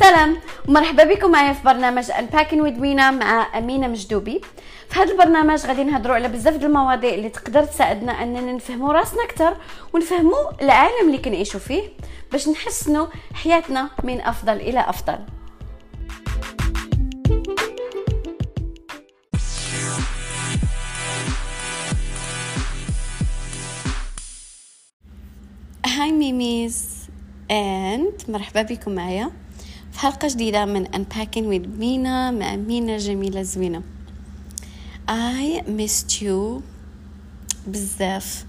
سلام ومرحبا بكم معايا في برنامج with مينا مع أمينة مجدوبي. في هذا البرنامج غادي نهضروا على بزاف د المواضيع اللي تقدر تساعدنا أننا نفهموا راسنا أكثر ونفهموا العالم اللي كنعيشوا فيه باش نحسنوا حياتنا من أفضل إلى أفضل. هاي ميميز and مرحبا بكم معايا. في حلقة جديدة من Unpacking with مينا مع مينا جميلة زوينة. I missed you بزاف.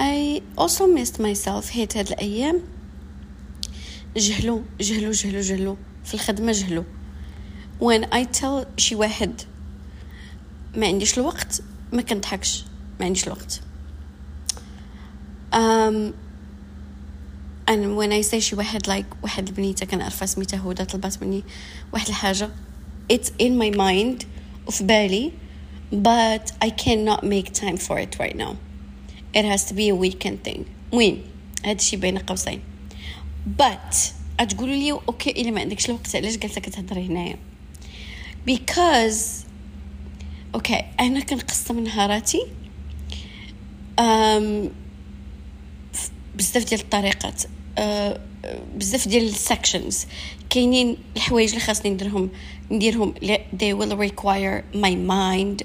I also missed myself. حيت هاد الأيام. جهلو جهلو جهلو جهلو. في الخدمة جهلو. When I tell شي واحد ما عنديش الوقت ما كنضحكش. ما عنديش الوقت. Um, and when I say شي واحد like واحد البنيتة كنعرفها سميتها هدى طلبات مني واحد الحاجة. It's in my mind وفي بالي but I cannot make time for it right now. It has to be a weekend thing. وين هذا الشيء بين قوسين. But تقولوا لي أوكي إلا ما عندكش الوقت علاش جالسه كتهضري هنايا؟ Because okay أنا كنقسم نهاراتي um, بزاف ديال الطريقات. بزاف ديال السكشنز كاينين الحوايج اللي خاصني نديرهم نديرهم they will require my mind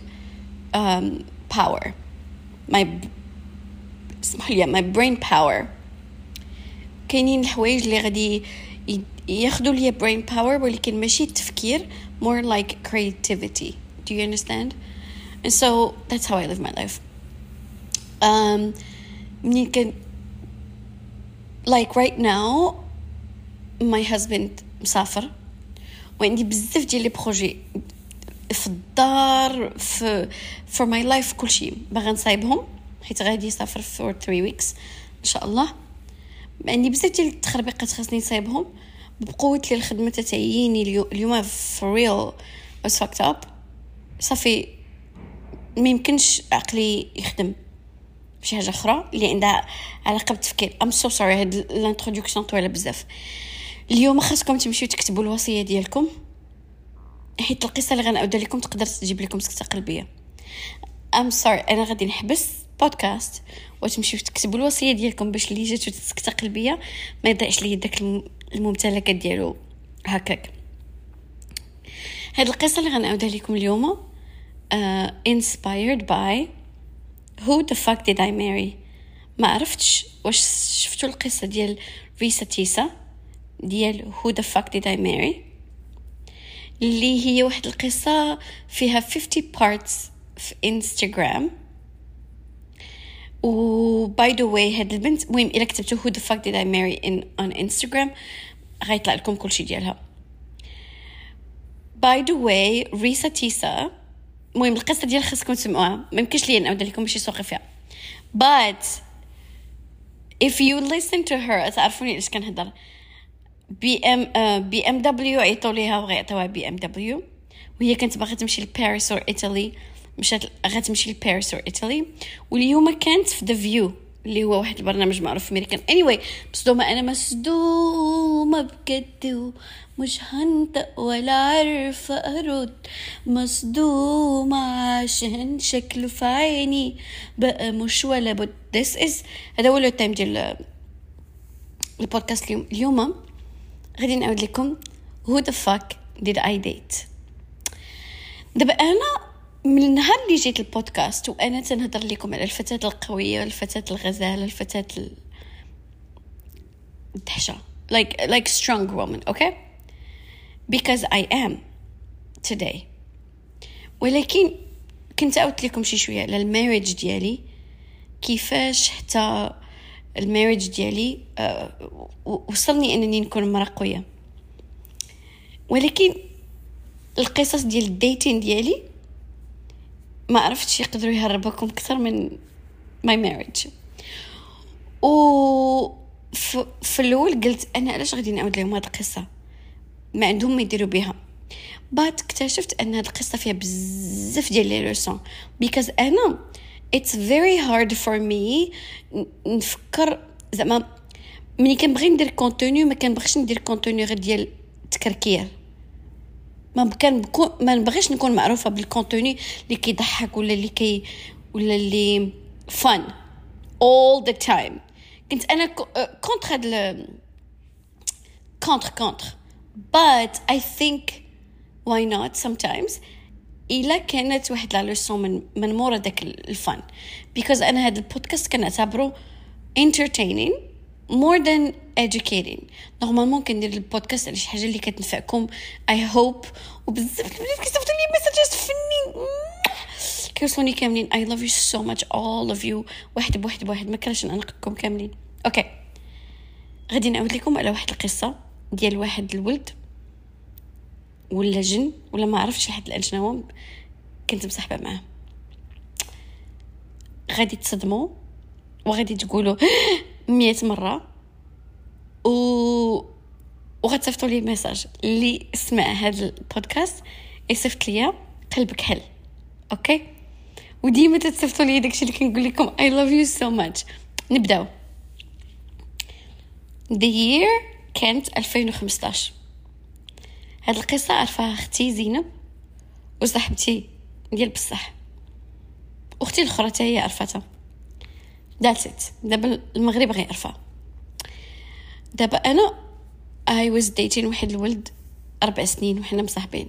um, power my اسمحوا لي my brain power كاينين الحوايج اللي غادي ياخذوا لي brain power ولكن ماشي التفكير more like creativity do you understand and so that's how I live my life um منين كان like right now my husband مسافر وعندي بزاف ديال لي بروجي في الدار في for my life كل شيء. باغا نصايبهم حيت غادي يسافر for three weeks إن شاء الله. عندي بزاف ديال التخربيقات خاصني نصايبهم. بقوة لي الخدمة تتعييني اليوم for real was fucked up. صافي ما يمكنش عقلي يخدم. شي حاجة أخرى اللي عندها علاقة بالتفكير. I'm so sorry هاد l'introduction طويلة بزاف. اليوم خاصكم تمشيو تكتبوا الوصية ديالكم حيت القصة اللي غنعاود لكم تقدر تجيب لكم سكتة قلبية. I'm sorry أنا غادي نحبس بودكاست وتمشيو تكتبوا الوصية ديالكم باش اللي جاتو سكتة قلبية ما يضيعش ليا داك الممتلكات ديالو هكاك. هاد القصة اللي غنعاودها لكم اليوم uh, inspired by who the fuck did I marry? ما عرفتش واش شفتوا القصة ديال ريسا تيسا ديال who the fuck did I marry اللي هي واحد القصة فيها 50 parts في انستغرام و by the way هاد البنت المهم إلا كتبتو who the fuck did I marry in on Instagram غيطلع لكم كلشي ديالها. by the way ريسا تيسا المهم القصة ديال خاصكم تسمعوها. ما يمكنش ليا نعاود لكم باش يسوقي فيها. But if you listen to her تعرفوني علاش كنهضر. BM BMW عيطوا ليها وغيعطيوها BMW وهي كانت باغا تمشي لباريس or إيطالي. مشات غتمشي لباريس or إيطالي. واليوم كانت في The View اللي هو واحد البرنامج معروف أمريكان. Anyway مصدومه أنا مصدومه بجد مش هنطق ولا عارفة أرد. مصدومة عشان شكله في عيني بقى مش ولا بد. This is هذا هو التايم ديال البودكاست اليوم اليوم. غادي نعاود لكم who the fuck did I date دابا أنا من النهار اللي جيت البودكاست وأنا تنهضر لكم على الفتاة القوية الفتاه الغزالة الفتاة الدهشة. Like like strong woman okay? Because I am today. ولكن كنت عاودت لكم شي شوية على ال mariage ديالي. كيفاش حتى ال mariage ديالي أه وصلني أنني نكون مرا قوية. ولكن القصص ديال ال dating ديالي ما عرفتش يقدروا يعجبوكم أكثر من my marriage و في الأول قلت أنا علاش غادي نعاود لهم هاد القصة؟ ما عندهم ما يديروا بها بعد اكتشفت أن هاد القصة فيها بزاف ديال les leçons. because أنا it's very hard for me نفكر زعما ملي كنبغي ندير contenu ما كنبغيش ندير contenu غير ديال كركير ما كان ما نبغيش نكون معروفة بال contenu اللي كيضحك ولا اللي كي ولا اللي fun all the time. كنت أنا contre هاد contre contre but I think why not sometimes? إلا كانت واحد لا من من مورا داك ال fun because أنا هذا البودكاست كنعتبره entertaining. More than educating. normalement كندير البودكاست على شي حاجة اللي كتنفعكم I hope وبزاف البنات كيصيفطوا لي messageات فنين كيوصلوني كاملين. I love you so much all of you واحد بواحد بواحد. ما كرهش ننقكم كاملين. أوكي غادي نعاود لكم على واحد القصة ديال واحد الولد. ولا جن ولا ما عرفتش لحد الآن شنو كنت مصاحبة معاه. غادي تصدموا. وغادي تقولوا مية مرة. و وغتصيفطوا لي message اللي سمع هذا البودكاست يصيفط ليا قلبك حل أوكي؟ وديما تتصيفطوا لي داكشي اللي كنقول لكم I love you so much نبداو. The year كانت 2015 هاد القصة عرفها أختي زينب وصاحبتي ديال بصح. أختي الأخرى حتى هي عرفتها. that's it دابا المغرب غيعرفها دابا أنا I was dating واحد الولد أربع سنين وحنا مصاحبين.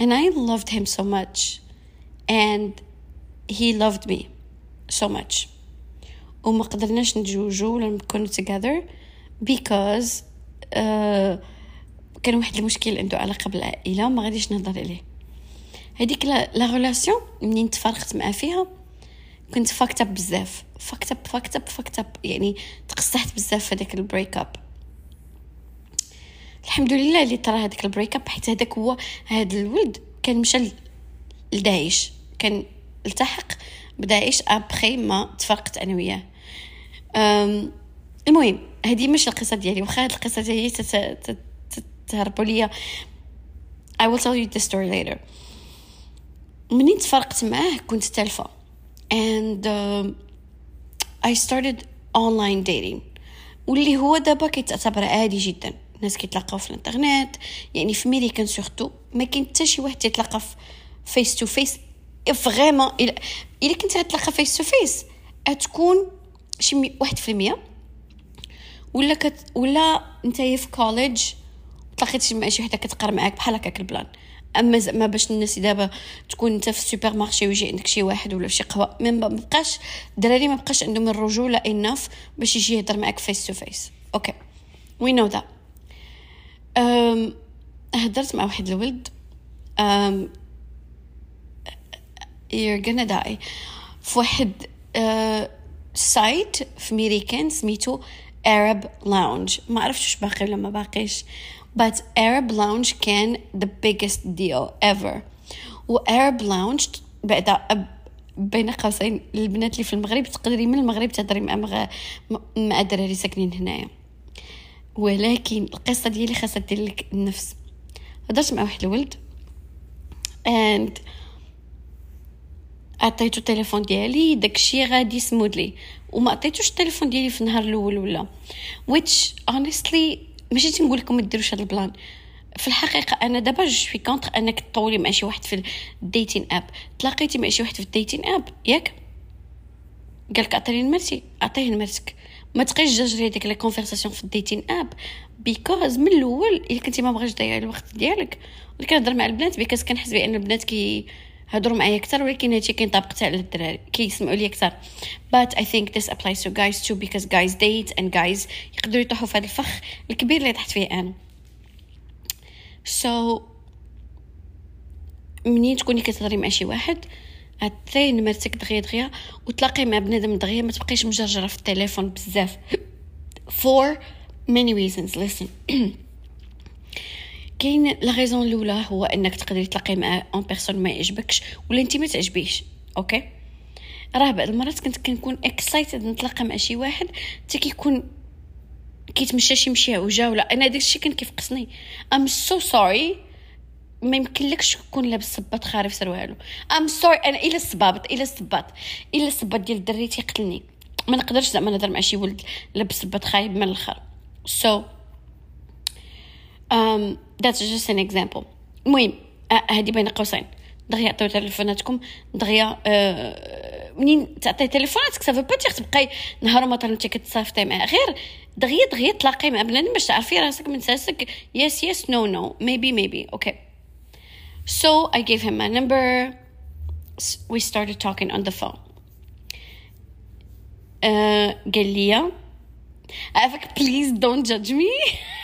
And I loved him so much. And he loved me so much. وما قدرناش نتزوجوا ولا نكونوا together because uh, كان واحد المشكل عنده علاقة بالعائلة وما غاديش نهضر عليه. هذيك la relation منين تفرقت معاه فيها؟ كنت fucked up بزاف. fucked up fucked up fucked up يعني تقصحت بزاف في هذاك ال break up الحمد لله اللي طرا هذاك ال break up حيت هذاك هو هذا الولد كان مشى لداعش. كان التحق بداعش ابخي ما تفرقت أنا وياه. المهم هذه مش القصة ديالي. واخا هذه القصة ديالي تهربوا ليا. I will tell you the story later. منين تفرقت معاه؟ كنت تالفة. And uh, I started online dating. واللي هو دابا كيتعتبر عادي جدا. الناس كيتلاقاو في الإنترنت. يعني في ميريكان surtout ما كاين حتى شي واحد تيتلاقى في face to face vraiment الا كنت غتلاقى face to face غتكون شي واحد في المية. ولا كت ولا نتايا في college تلاقيتي مع شي وحدة كتقرا معاك بحال هكاك ال plan. أما زعما باش الناس دابا تكون أنت في ال supermarché ويجي عندك شي واحد ولا شي قهوة ما بقاش الدراري ما بقاش عندهم الرجوله enough باش يجي يهضر معاك face to face okay. We know that هدرت مع واحد الولد. um, you're gonna die. في واحد site uh, في ميريكان سميتو Arab Lounge. ما عرفتش باقي ولا ما باقيش. But Arab Lounge كان the biggest deal ever. و Arab Lounge بعد بين قوسين البنات اللي في المغرب تقدري من المغرب تهضري مع مغ... مع الدراري ساكنين هنايا. ولكن القصة ديالي خاصها دير لك النفس. هضرت مع واحد الولد and عطيتو التليفون ديالي داكشي غادي سمودلي وما عطيتوش التليفون ديالي في النهار الأول ولا. Which honestly ماشي تنقول لكم ما ديروش هذا ال plan. في الحقيقة أنا دابا je suis contre أنك تطولي مع شي واحد في ال dating app تلاقيتي مع شي واحد في ال dating app ياك؟ قالك عطيني نمرتي عطيه نمرتك ما تبقيش تجري هذيك les conversations في ال dating app because من الأول إلا كنتي ما بغيتش تضيعي الوقت ديالك. كنهضر مع البنات because كنحس بأن البنات كي هضروا معايا أكثر ولكن هادشي كينطبق حتى على الدراري كيسمعوا لي أكثر. But I think this applies to guys too because guys date and guys يقدروا يطيحوا في هذا الفخ الكبير اللي طحت فيه أنا. So منين تكوني كتهضري مع شي واحد عطي نمرتك دغيا دغيا وتلاقي مع بنادم دغيا ما تبقيش مجرجرة في التليفون بزاف. For many reasons listen. كاين لا غيزون الأولى هو أنك تقدري تلاقي مع أون بيرسون ما يعجبكش ولا انت ما تعجبيش okay؟ راه بعض المرات كنت كنكون excited نتلاقى مع شي واحد حتى كيكون كيتمشى شي مشي عوجة ولا أنا داكشي كان كيفقسني. I'm so sorry ما يمكنلكش تكون لابس صباط خارف سروالو I'm sorry أنا إلا الصبابط إلا الصباط إلا الصباط ديال الدري تيقتلني. ما نقدرش زعما نهضر مع شي ولد لابس صباط خايب من الآخر. so so, um, that's just an example. المهم آه، هذه بين قوسين. دغيا عطيو تليفوناتكم دغيا آه منين تعطي تليفوناتك سافو با تبقاي نهار مثلا انت كتصافتي معاه غير دغيا دغيا تلاقي مع بنادم باش تعرفي راسك من ساسك yes yes no no maybe maybe okay So I gave him my number. We started talking on the phone. Uh, قال لي عافاك please don't judge me.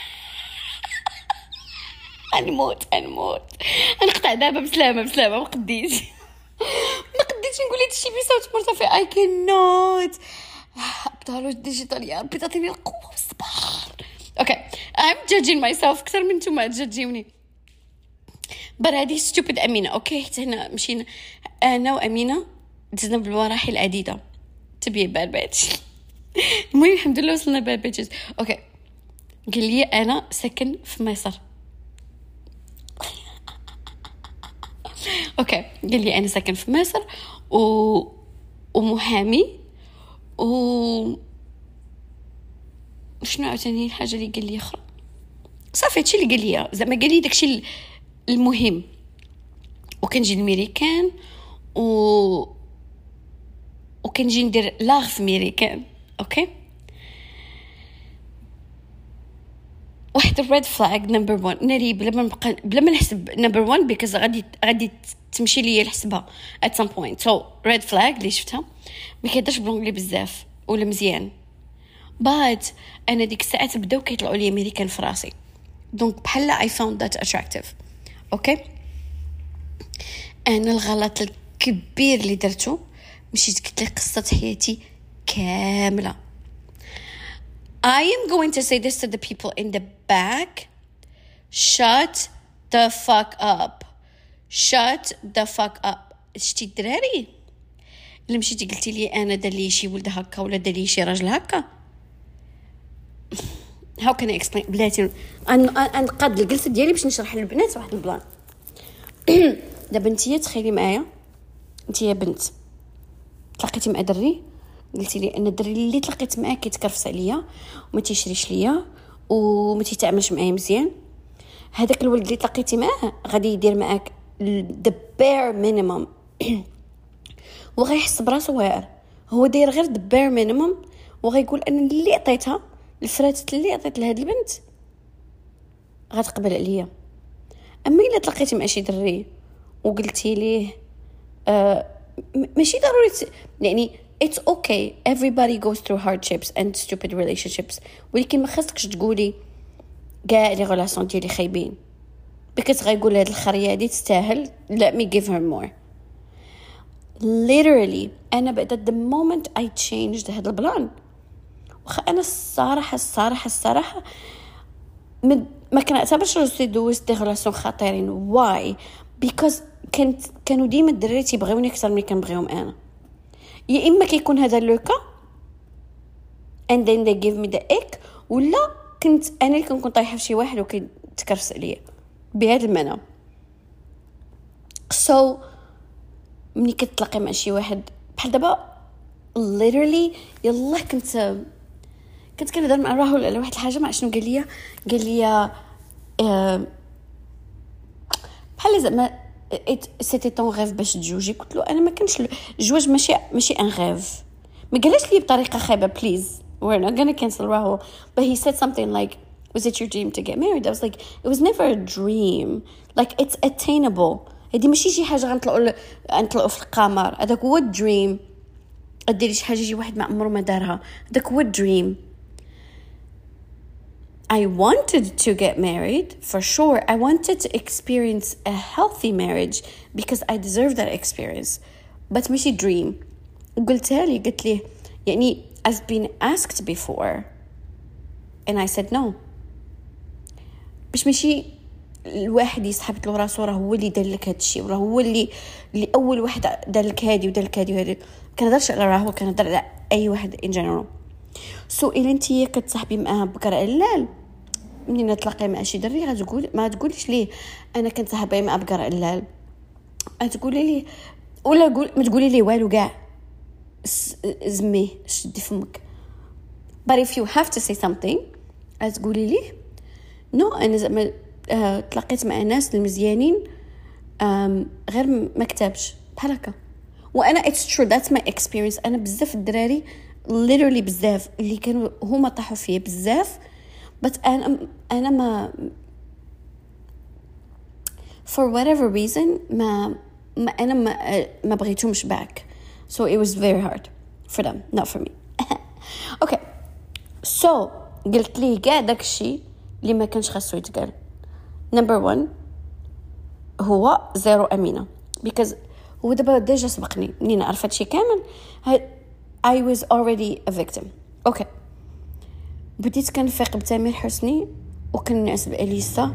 غنموت غنموت غنقطع دابا بسلامة بسلامة ما قديتش. ما قديتش نقول هادشي بصوت مرتفع. اي كان نوت ابطال ديجيتال يا ربي تعطيني القوة والصبر. Okay I'm judging myself. أكثر من نتوما ت judge يوني. بر هادي stupid أمينة. okay حتى هنا مشينا. أنا وأمينة دزنا بالمراحل عديده to be bad bitch المهم الحمد لله وصلنا bad bitches okay قال لي أنا ساكن في مصر. okay قال لي أنا ساكن في مصر و ومحامي و شنو عاوتاني؟ الحاجة اللي قال لي أخرى. صافي هادشي اللي قال لي زعما قال لي داكشي المهم. وكنجي الميريكان و وكنجي ندير le rêve américain okay؟ واحد ال red flag number 1 ناري بلا ما نبقى بلا ما نحسب number 1 because غادي غادي تمشي ليا الحسبة at some point so red flag اللي شفتها. ما كيهضرش ب l'anglais بزاف ولا مزيان. but أنا ديك الساعات بداو كيطلعوا لي امريكان في راسي. donc بحال I found that attractive okay أنا الغلط الكبير اللي درتو مشيت قلت لك قصة حياتي كاملة. I am going to say this to the people in the back. Shut the fuck up. Shut the fuck up. شتي الدراري؟ اللي مشيتي قلتي لي أنا دار لي شي ولد هكا ولا دار لي شي راجل هكا. how can I explain بلاتي. نقاد الجلسة ديالي باش نشرح للبنات واحد البلان. دابا نتيا تخيلي معايا. نتيا بنت. تلاقيتي مع دري؟ قلتي لي ان الدري اللي تلاقيت معاه كيتكرفس عليا وما تيشريش ليا. وما تيتعاملش معايا مزيان. هذاك الولد اللي تلاقيتي معاه غادي يدير معاك bare minimum. وغيحس براسو واعر. هو داير غير bare minimum وغيقول أنا اللي عطيتها الفراتت اللي عطيت لهاد البنت غتقبل عليا. أما إلا تلاقيتي مع شي دري وقلتي ليه آه ماشي ضروري يعني it's okay. Everybody goes through hardships and stupid relationships. ولكن ما خاصكش تقولي كاع لي غولاسيون ديالي خايبين. بيكوز غايقول هاد الخرية هادي تستاهل. Let me give her more. Literally أنا بعد the moment I changed هاد البلان. واخا أنا الصراحه الصراحه الصراحة ما كنعتبرش راسي دوزت des relations خطيرين. why because كانت كانوا ديما الدراري تيبغيوني أكثر من كنبغيهم أنا. يا إما كيكون هذا لوكا and then they give me the ick ولا كنت أنا اللي كنكون طايحة في شي واحد وكيتكرفس عليا بهذا المعنى. So ملي كتلاقي مع شي واحد بحال دابا literally يلا كنت كنت كنهضر مع راهول على واحد الحاجة مع شنو قال لي؟ قال لي آه بحال زعما c'était ton rêve باش تجوجي قلت له أنا ما كانش الجواج ماشي ماشي un rêve ما قالش لي بطريقة خايبة please we're not gonna cancel Rahul. But he said something like was it your dream to get married? I was like it was never a dream. Like it's attainable. هادي ماشي شي حاجة غنطلعوا غنطلعوا في القمر. هذاك هو الدريم. ديري شي حاجة شي واحد ما عمره ما دارها. هذاك هو الدريم. I wanted to get married for sure. I wanted to experience a healthy marriage because I deserve that experience. But ماشي dream. قلتها لي قلت لي يعني I've been asked before and I said no. باش ماشي الواحد يسحب له راسو راه هو اللي دار لك هذا الشيء وراه هو اللي اللي أول واحد دار لك هادي ودار لك هادي وهادي كنهضرش على راهول كنهضر على أي واحد in general so إلا انت كتصاحبي معاه بقرة علال منين تلاقي مع شي دري غتقول ما تقوليش ليه أنا كنت صاحبي مع بقرة علال تقولي ليه؟ ولا قول ما تقولي ليه والو كاع زميه شدي فمك. But if you have to say something تقولي ليه؟ no أنا زعما آه، تلاقيت مع ناس المزيانين غير ما كتبش بحال هكا. وأنا it's true that's my experience أنا بزاف الدراري literally بزاف اللي كانوا هما طاحوا فيا بزاف بس أنا أنا ما for whatever reason ما, ما أنا ما ما بغيتهمش back. So it was very hard for them not for me. Okay. So قلت ليه كاع داكشي اللي ما كانش خاصو يتقال number one هو زيرو امينه because هو دابا déjà سبقني منين عرف هادشي كامل ه- I was already a victim. أوكي بديت كنفيق بتامر حسني وكنعس بأليسا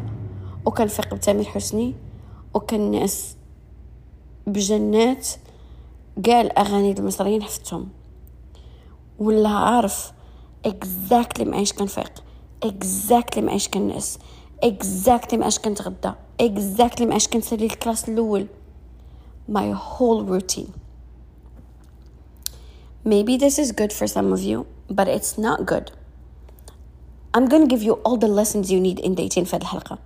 وكنفيق بتامر حسني وكنعس بجنات كاع الاغاني المصريين حفتهم. ولا عارف exactly معايش كنفيق exactly معايش كنعس exactly معايش كنتغدى exactly معايش كنسالي ال class الأول. My whole routine. Maybe this is good for some of you but it's not good. I'm gonna give you all the lessons you need in dating في هذه الحلقة.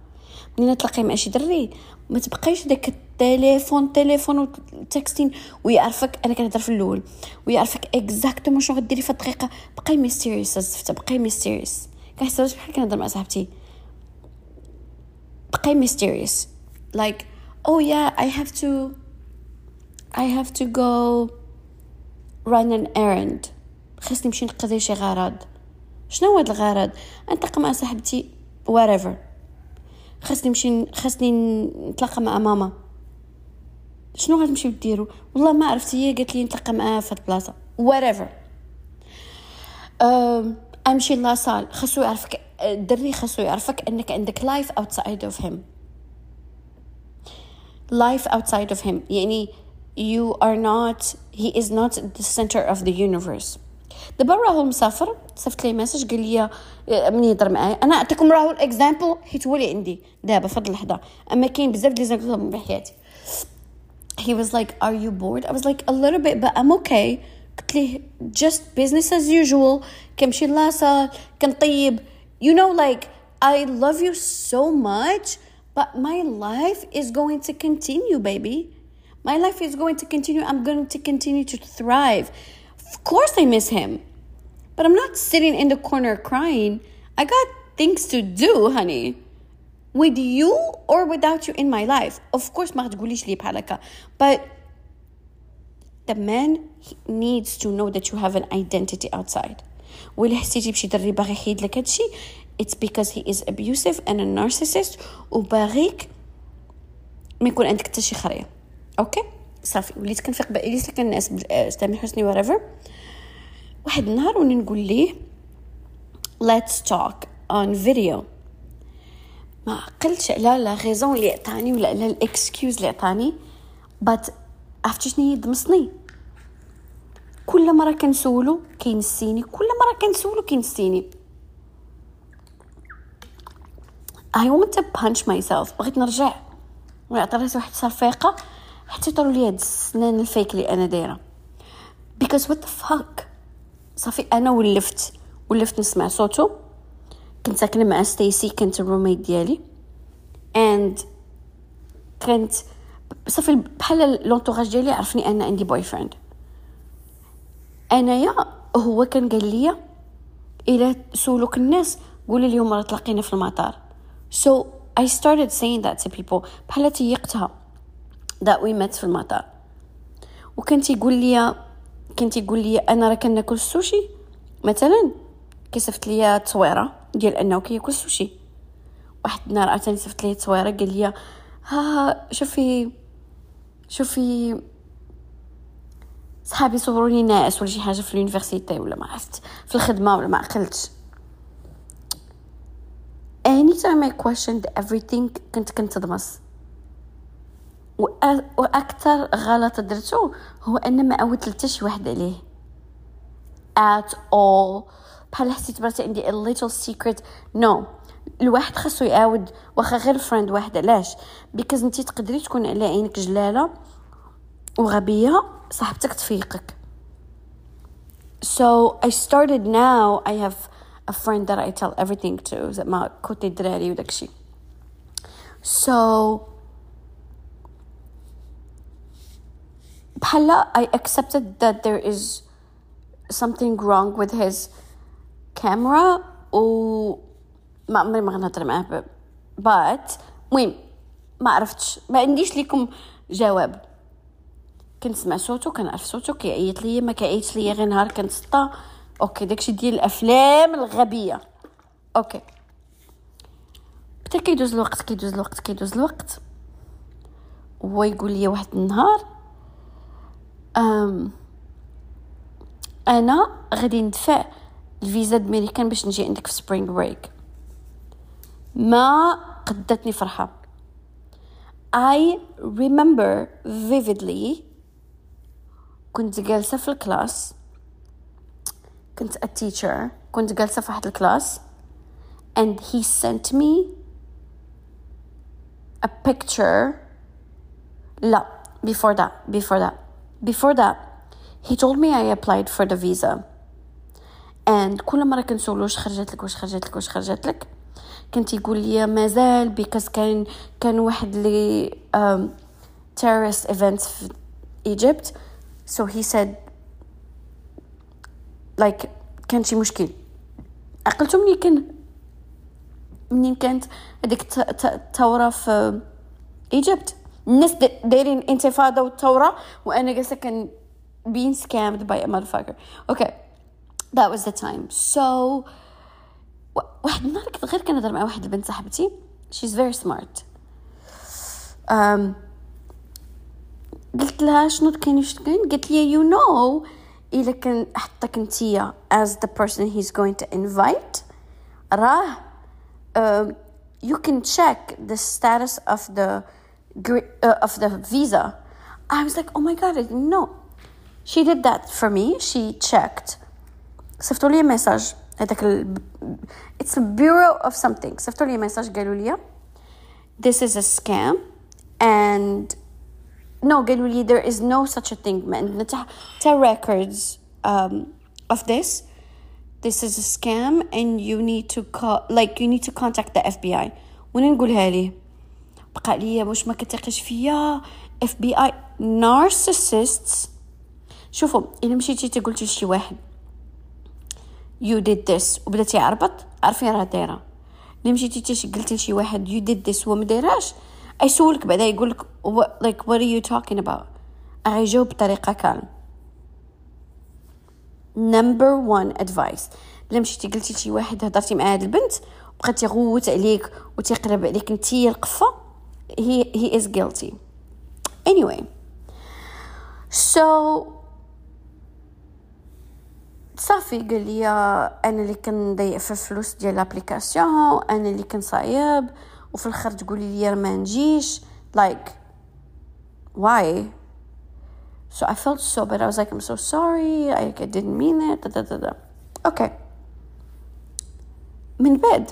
منين تلاقي مع شي دري؟ ما تبقايش داك التليفون تليفون و texting. ويعرفك أنا كنهضر في الأول. ويعرفك exactement شنو غديري في الدقيقة. بقاي mysterious الزفته بقاي mysterious كنحسبها بحال كنهضر مع صاحبتي. بقاي mysterious like oh yeah I have to I have to go run an errand. خاصني نمشي نقضي شي غرض. شنو هاد الغرض؟ نتلاقى مع صاحبتي whatever. خاصني نمشي خاصني نتلاقى مع ماما. شنو غتمشيو ديروا والله ما عرفت هي قالت لي نتلاقى معاها في هاد البلاصة. whatever. أمشي لاصال خاصو يعرفك الدري خاصو يعرفك أنك عندك لايف outside of him. Life outside of him. يعني you are not he is not the center of the universe. دابا راهول مسافر صيفط لي message قال لي من يهضر معايا أنا اعطيكم راهول ال example حيت هو اللي عندي دابا في هاد اللحظه اما كاين بزاف ديال les exemples في حياتي he was like are you bored I was like a little bit but I'm okay قلت ليه just business as usual كنمشي la salle كنطيب you know like I love you so much but my life is going to continue baby my life is going to continue I'm going to continue to thrive of course I miss him but I'm not sitting in the corner crying I got things to do honey with you or without you in my life of course ما تقوليش لي بحال هكا but the man needs to know that you have an identity outside وإلا حسيتي بشي دري باغي يحيد لك هادشي it's because he is abusive and a narcissist وباغيك ما يكون عندك حتى شي خريه اوكي صافي وليت كنفيق ب Elissa كنعس تامر حسني whatever. واحد النهار وني نقول ليه let's talk on video. ما عقلتش على la raison اللي عطاني ولا على ال excuse اللي عطاني بات عرفتي شنو يضمسني كل مرة كنسولو كينسيني كل مرة كنسولو كينسيني. I want to punch myself. بغيت نرجع ونعطي راسي واحد الصفيقة. حتى يطلعوا لي هاد السنان ال fake اللي أنا دايرة. What the fuck? صافي أنا ولفت ولفت نسمع صوتو كنت ساكنة مع ستيسي كانت ال roommate ديالي. And كانت صافي بحال l'entourage ديالي عرفني ان عندي boyfriend أنايا هو كان قال لي الا سولوك الناس قولي لهم راه تلاقينا في المطار. So I started saying that to people. بحال تيقتها. We met في المطار وكان تيقول لي كان تيقول لي أنا راه كناكل السوشي. مثلا كيصيفط لي تصويرة ديال أنه كياكل السوشي. واحد النهار عاوتاني صيفط لي تصويرة قال لي ها شوفي شوفي صحابي صوروني ناعس ولا شي حاجة في ال university ولا ما عرفت في الخدمة ولا ما عقلتش anytime I questioned everything كنت كنتضمس وأ- وأكثر غلط درتو هو أن ما عاودت حتى شي واحد عليه. At all. بحال حسيت براسي عندي a little secret. No. الواحد خاصو يعاود واخا غير friend واحد. علاش؟ بيكوز انتي تقدري تكون على عينك جلالة وغبية صاحبتك تفيقك. So I started now. I have a friend that I tell everything to. زعما كوتي الدراري وداك الشيء so بحال I accepted that there is something wrong with his camera. و ما عمري ما غنهضر معاه but المهم ما عرفتش ما عنديش ليكم جواب كنسمع صوتو كنعرف صوتو كيعيط ليا ما كيعيطش ليا غير نهار كنتسطى okay داكشي ديال الافلام الغبيه okay بدا كيدوز الوقت كيدوز الوقت كيدوز الوقت هو يقول لي واحد النهار أنا غادي ندفع الفيزا د ميريكان باش نجي عندك في spring break ما قدتني فرحة. I remember vividly كنت جالسة في ال class. كنت a teacher. كنت جالسة في واحد ال class. And he sent me a picture. لا before that before that. Before that he told me I applied for the visa. And كل مرة كنسولو واش خرجت لك واش خرجت لك واش خرجت لك كنت يقول لي مازال بيكاز كان كان واحد لي um, terrorist events في Egypt. So he said like كان شي مشكل. عقلتو مني كان؟ منين كانت هذيك الثورة في ايجيبت الناس دايرين انتفاضه والثوره وانا جالسه كان being scammed by a motherfucker okay that was the time so واحد النهار كنت غير كنهضر مع واحد البنت صاحبتي she's very smart um, قلت لها شنو كاين واش كاين قالت لي you know الا كان حطك نتيا as the person he's going to invite راه uh, you can check the status of the uh, of the visa I was like oh my god I didn't know she did that for me she checked صيفطوا لي ميساج هذاك ال... it's a bureau of something صيفطوا لي ميساج قالوا لي this is a scam and no قالوا لي there is no such a thing ما عندنا حتى records um, of this this is a scam and you need to call like you need to contact the FBI وين نقولها ليه بقى لي واش ما كتقيش فيا اف بي اي narcissists. شوفوا إلا مشيتي تقولتي لشي واحد. You did this. وبداتي عربط عارفين راه دايرة. إلا مشيتي قلتي لشي واحد you did this. وما دايرهاش يسولك بعدا يقول لك like what are you talking about? غيجاوب بطريقة calm number 1 advice إلا مشيتي قلتي لشي واحد هضرتي مع هاد البنت بقات يغوت عليك وتيقلب عليك نتي القفة. He he is guilty. Anyway so صافي قال لي أنا اللي كنضيع في الفلوس ديال l'application أنا اللي كنصايب وفي الآخر تقولي لي ما نجيش. Like why? So I felt so bad. I was like I'm so sorry. I, I didn't mean it. Da, da, da, da. okay. من بعد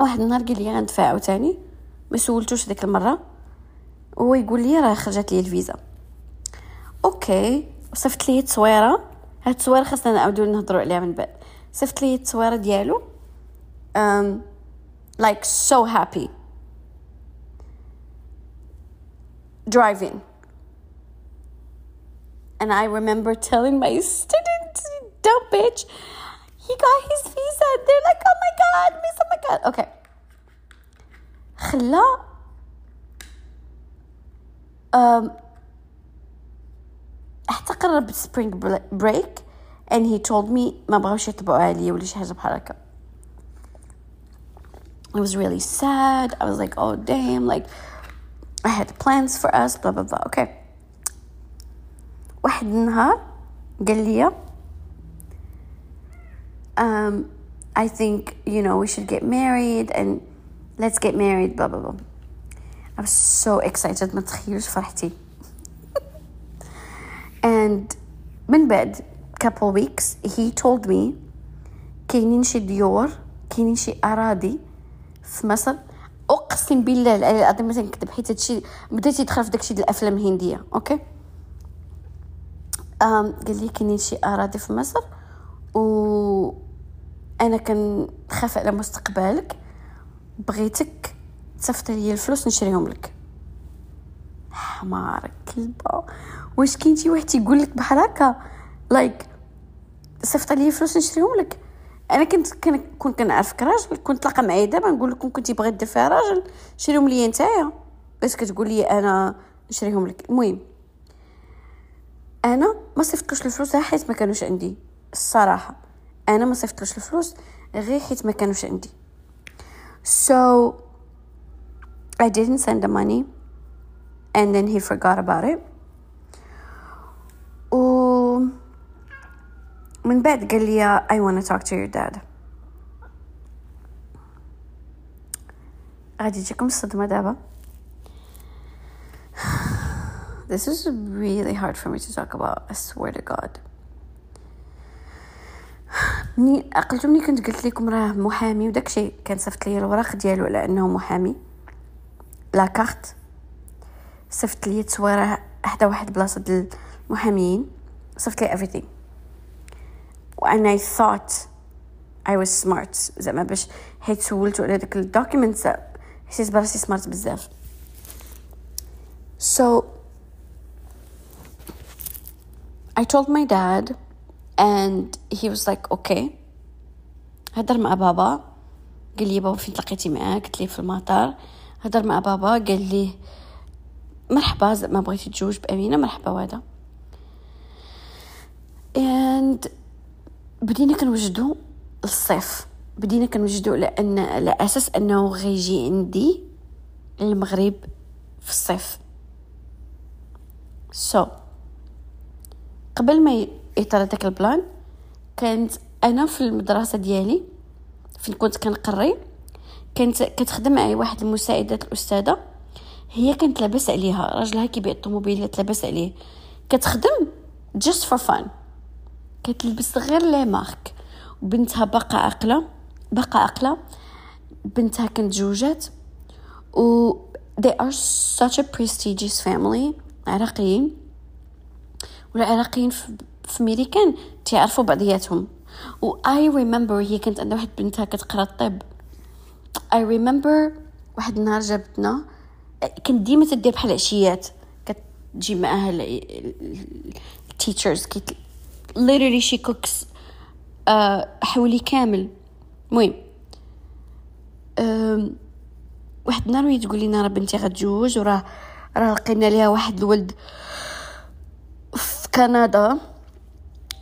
واحد النهار قال لي غندفع عاوتاني ما سولتوش ديك المرة هو يقول لي راه خرجت لي الفيزا okay وصفت ليه التصويرة هاد التصويرة خاصنا نعاودو نهضروا عليها من بعد صفت ليه التصويرة ديالو um, like so happy driving. And I remember telling my students, dumb bitch, he got his visa. They're like, oh my god, miss, oh my god. Okay. خلا um, حتى قرب spring break and he told me ما بغاوش يطبعوا عليا ولا شي حاجه بحال هكا it was really sad. I was like, oh, damn, like, I had plans for us, blah, blah, blah. Okay. واحد النهار قال لي um, I think, you know, we should get married and let's get married, blah, blah, blah. I was so excited. ما تخيلوش فرحتي. and من بعد couple weeks he told me كاينين شي ديور كاينين شي أراضي في مصر أقسم بالله العظيم ما تنكذب حيت هادشي بديت يدخل في داكشي ديال الأفلام الهندية okay um قال لي كاينين شي أراضي في مصر و أنا كنخاف على مستقبلك بغيتك تصيفط لي الفلوس نشريهم لك. حمار كلبة. واش كاين شي واحد تيقول لك بحال هكا؟ like صيفط لي فلوس نشريهم لك. أنا كنت كنت كنعرفك راجل كنت تلاقى معايا دابا نقول لكم كنتي باغي دير فيها راجل شريهم لي نتايا. بس كتقول لي أنا نشريهم لك. المهم أنا ما صيفطلوش الفلوس حيت ما كانوش عندي. الصراحة أنا ما صيفطلوش الفلوس غير حيت ما كانوش عندي. so I didn't send the money and then he forgot about it و من بعد قال لي I want to talk to your dad غادي تجيكم الصدمة دابا This is really hard for me to talk about I swear to God مني عقلتو مني كنت قلت لكم راه محامي وداكشي كان صيفط لي الوراق ديالو على أنه محامي. la carte صيفط لي تصويره حدا واحد بلاصة المحاميين. صيفط لي everything. and I thought I was smart. زعما باش حيت سولتو على داك ال documents حسيت براسي smart بزاف. So I told my dad and he was like okay. هدر مع بابا. قال لي بابا فين تلاقيتي معاه قلت لي في المطار. هدر مع بابا قال لي مرحبا ما بغيتي تتزوج بأمينة؟ مرحبا وهذا. And بدينا كنوجدو الصيف بدينا كنوجدو على ان على أساس أنه غيجي عندي المغرب في الصيف. so so, قبل ما يطرى داك البلان. كانت أنا في المدرسة ديالي فين كنت كنقري كانت كتخدم معايا واحد المساعدة الأستاذة. هي كانت لاباس عليها راجلها كيبيع الطوموبيلات لاباس عليه. كتخدم just for fun. كتلبس غير les marques. وبنتها باقا عاقله باقا عاقله بنتها كانت judge و they are such a prestigious family عراقيين. والعراقيين في, في ميريكان تعرفوا بعضياتهم. و I remember هي كانت عندها واحد بنتها كتقرا الطب. I remember واحد النهار جابتنا كانت ديما تدير بحال عشيات. كتجي معاها ال teachers كيت literally she cooks uh, حولي كامل. المهم um, واحد النهار وهي تقول لنا راه بنتي غتجوج وراه راه لقينا ليها واحد الولد في كندا.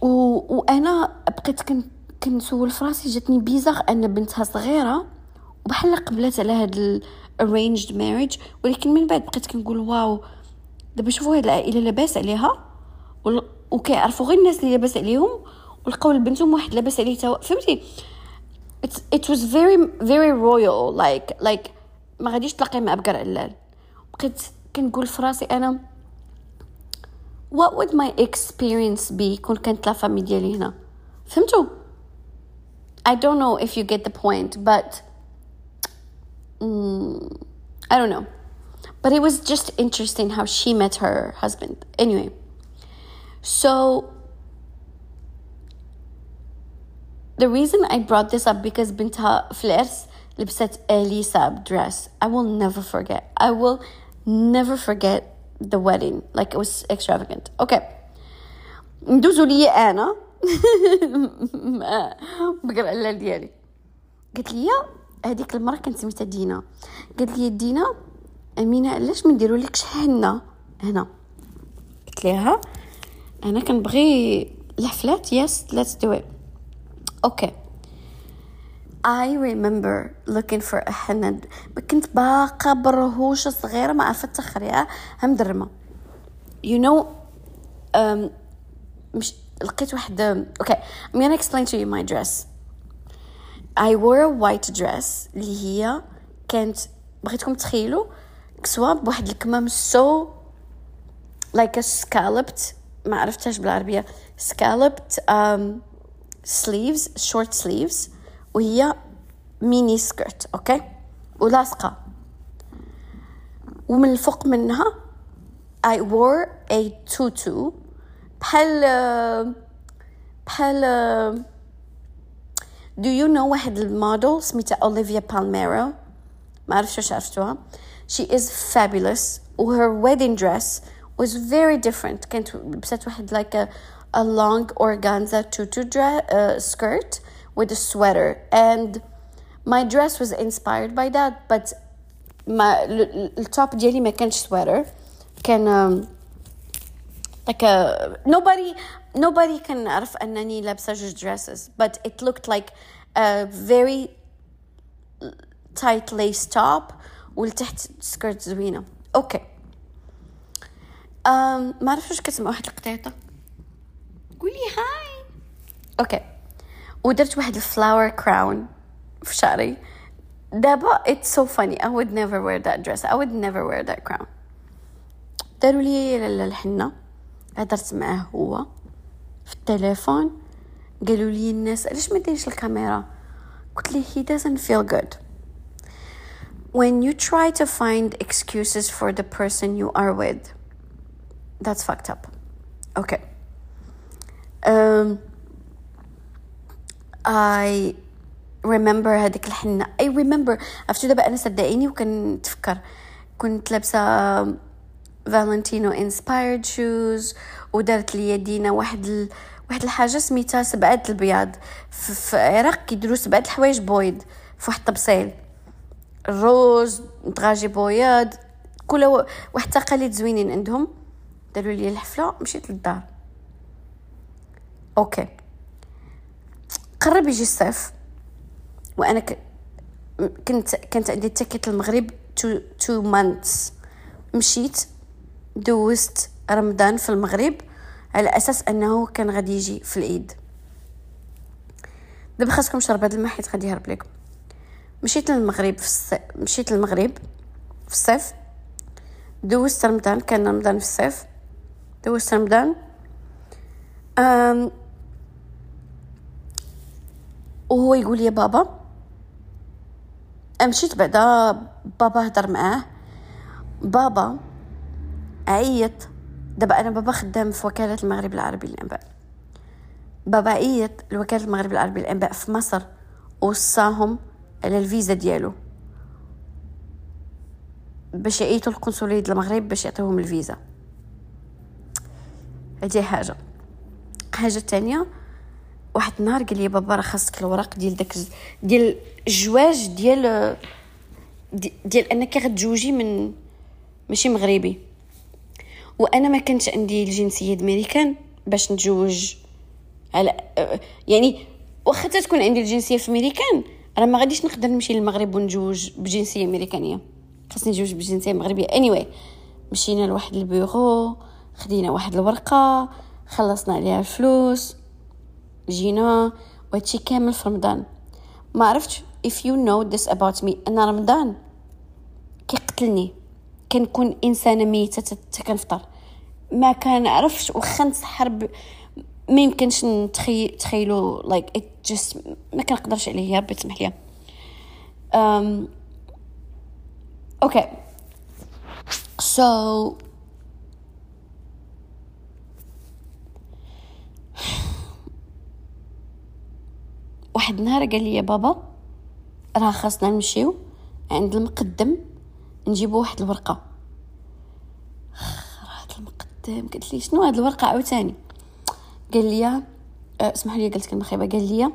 وأنا بقيت كن كنسول في راسي جاتني بيزار أن بنتها صغيرة وبحال قبلات على هاد arranged marriage ولكن من بعد بقيت كنقول واو دابا شوفوا هاد العائلة لاباس عليها وكيعرفوا غير الناس اللي لاباس عليهم ولقاو لبنتهم واحد لاباس عليه توا فهمتي؟ It was very very royal like like ما غاديش تلاقي مع بقر علال. بقيت كنقول في راسي أنا what would my experience be كون كانت لا فامي ديالي هنا فهمتوا I don't know if you get the point but mm, I don't know but it was just interesting how she met her husband anyway so the reason I brought this up because بنتها فليرس لبست اليسا dress I will never forget I will never forget the wedding. Like it was extravagant. Okay. ندوزو ليا أنا. بقرا الليل ديالي. قالت لي هذيك المره كانت سميتها دينا. قالت لي دينا أمينة علاش ما نديروا لك شحنه هنا. قلت لها أنا كنبغي الحفلات يس do it okay. I remember looking for a حنة كنت باقا برهوشة صغيرة ما عرفت تخريها هم درمة you know um, مش لقيت واحد okay I'm gonna explain to you my dress I wore a white dress اللي هي كانت بغيتكم تخيلوا كسوة بواحد الكمام so like a scalloped ما عرفتهاش بالعربية scalloped um, sleeves short sleeves وهي mini skirt okay؟ ولاصقة. ومن الفوق منها I wore a tutu. بحال بحال do you know واحد الموديل سميتها اوليفيا بالميرو ما أعرف شو عرفتوها she is fabulous. و her wedding dress was very different. كانت لبست واحد like a, a long organza tutu dress, uh, skirt. with a sweater and my dress was inspired by that but ما التوب ديالي ما كانش sweater كان um, like a nobody nobody can عرف انني لابسه جوج dresses but it looked like a very tight lace top ولتحت سكرت زوينه اوكي أم ما اعرف واش كتسمع واحد القطيطه قولي هاي اوكي ودرت واحد الفلاور كراون في شعري دابا it's so funny I would never wear that dress I would never wear that crown داروا لي الحنه هدرت معاه هو في التليفون قالوا لي الناس علاش ما ديرش الكاميرا قلت لي he doesn't feel good when you try to find excuses for the person you are with that's fucked up okay um I remember هذيك الحنة. I remember. عرفتو دابا أنا صدقيني وكنتفكر كنت لابسة Valentino inspired shoes ودارت لي دينا واحد ال... واحد الحاجة سميتها سبعة البياض. في العراق كيديروا سبعة الحوايج بويض في واحد الطبسيل. الروز dragées بويض كل واحد تقاليد زوينين عندهم. داروا لي الحفلة مشيت للدار. okay. قرب يجي الصيف. وأنا ك... كنت كانت عندي ticket المغرب two two months مشيت دوزت رمضان في المغرب على أساس أنه كان غادي يجي في العيد. دابا خاصكم نشرب هذا الماء حيت غادي يهرب لكم. مشيت للمغرب في الص... مشيت للمغرب في الصيف. دوزت رمضان كان رمضان في الصيف. دوزت رمضان. أم... وهو يقول لي بابا مشيت بعدا بابا هضر معاه. بابا عيط. دابا أنا بابا خدام في وكالة المغرب العربي للانباء بابا عيط لوكالة المغرب العربي للانباء في مصر وصاهم على الفيزا ديالو. باش يعيطوا القنصلية المغرب باش يعطيوهم الفيزا. هذه حاجة. حاجة تانية واحد النهار قال لي بابا راه خاصك الوراق ديال داك ديال الجواج ديال ديال انك غتجوجي من ماشي مغربي. وأنا ما كانش عندي الجنسيه الميريكان باش نتزوج على يعني واخا تكون عندي الجنسيه في ميريكان راه ما غاديش نقدر نمشي للمغرب ونجوج بجنسية أمريكانية. خاصني نجوج بجنسية مغربية. Anyway مشينا لواحد البيرو خدينا واحد الورقة خلصنا عليها الفلوس. جينا وهادشي كامل في رمضان ما عرفتش. If you know this about me إن رمضان كيقتلني. كنكون إنسانة ميتة حتى كنفطر ما كنعرفش واخا نسحر ب... ما يمكنش نتخي... تخيلوا like it just ما كنقدرش عليه يا ربي تسمح لي um, okay so واحد النهار قال لي بابا راه خاصنا نمشيو عند المقدم نجيبو واحد الورقة. رحت المقدم؟ قلت لي شنو هاد الورقة؟ عاوتاني. قال لي أه اسمح لي قلت كلمه خايبه قال لي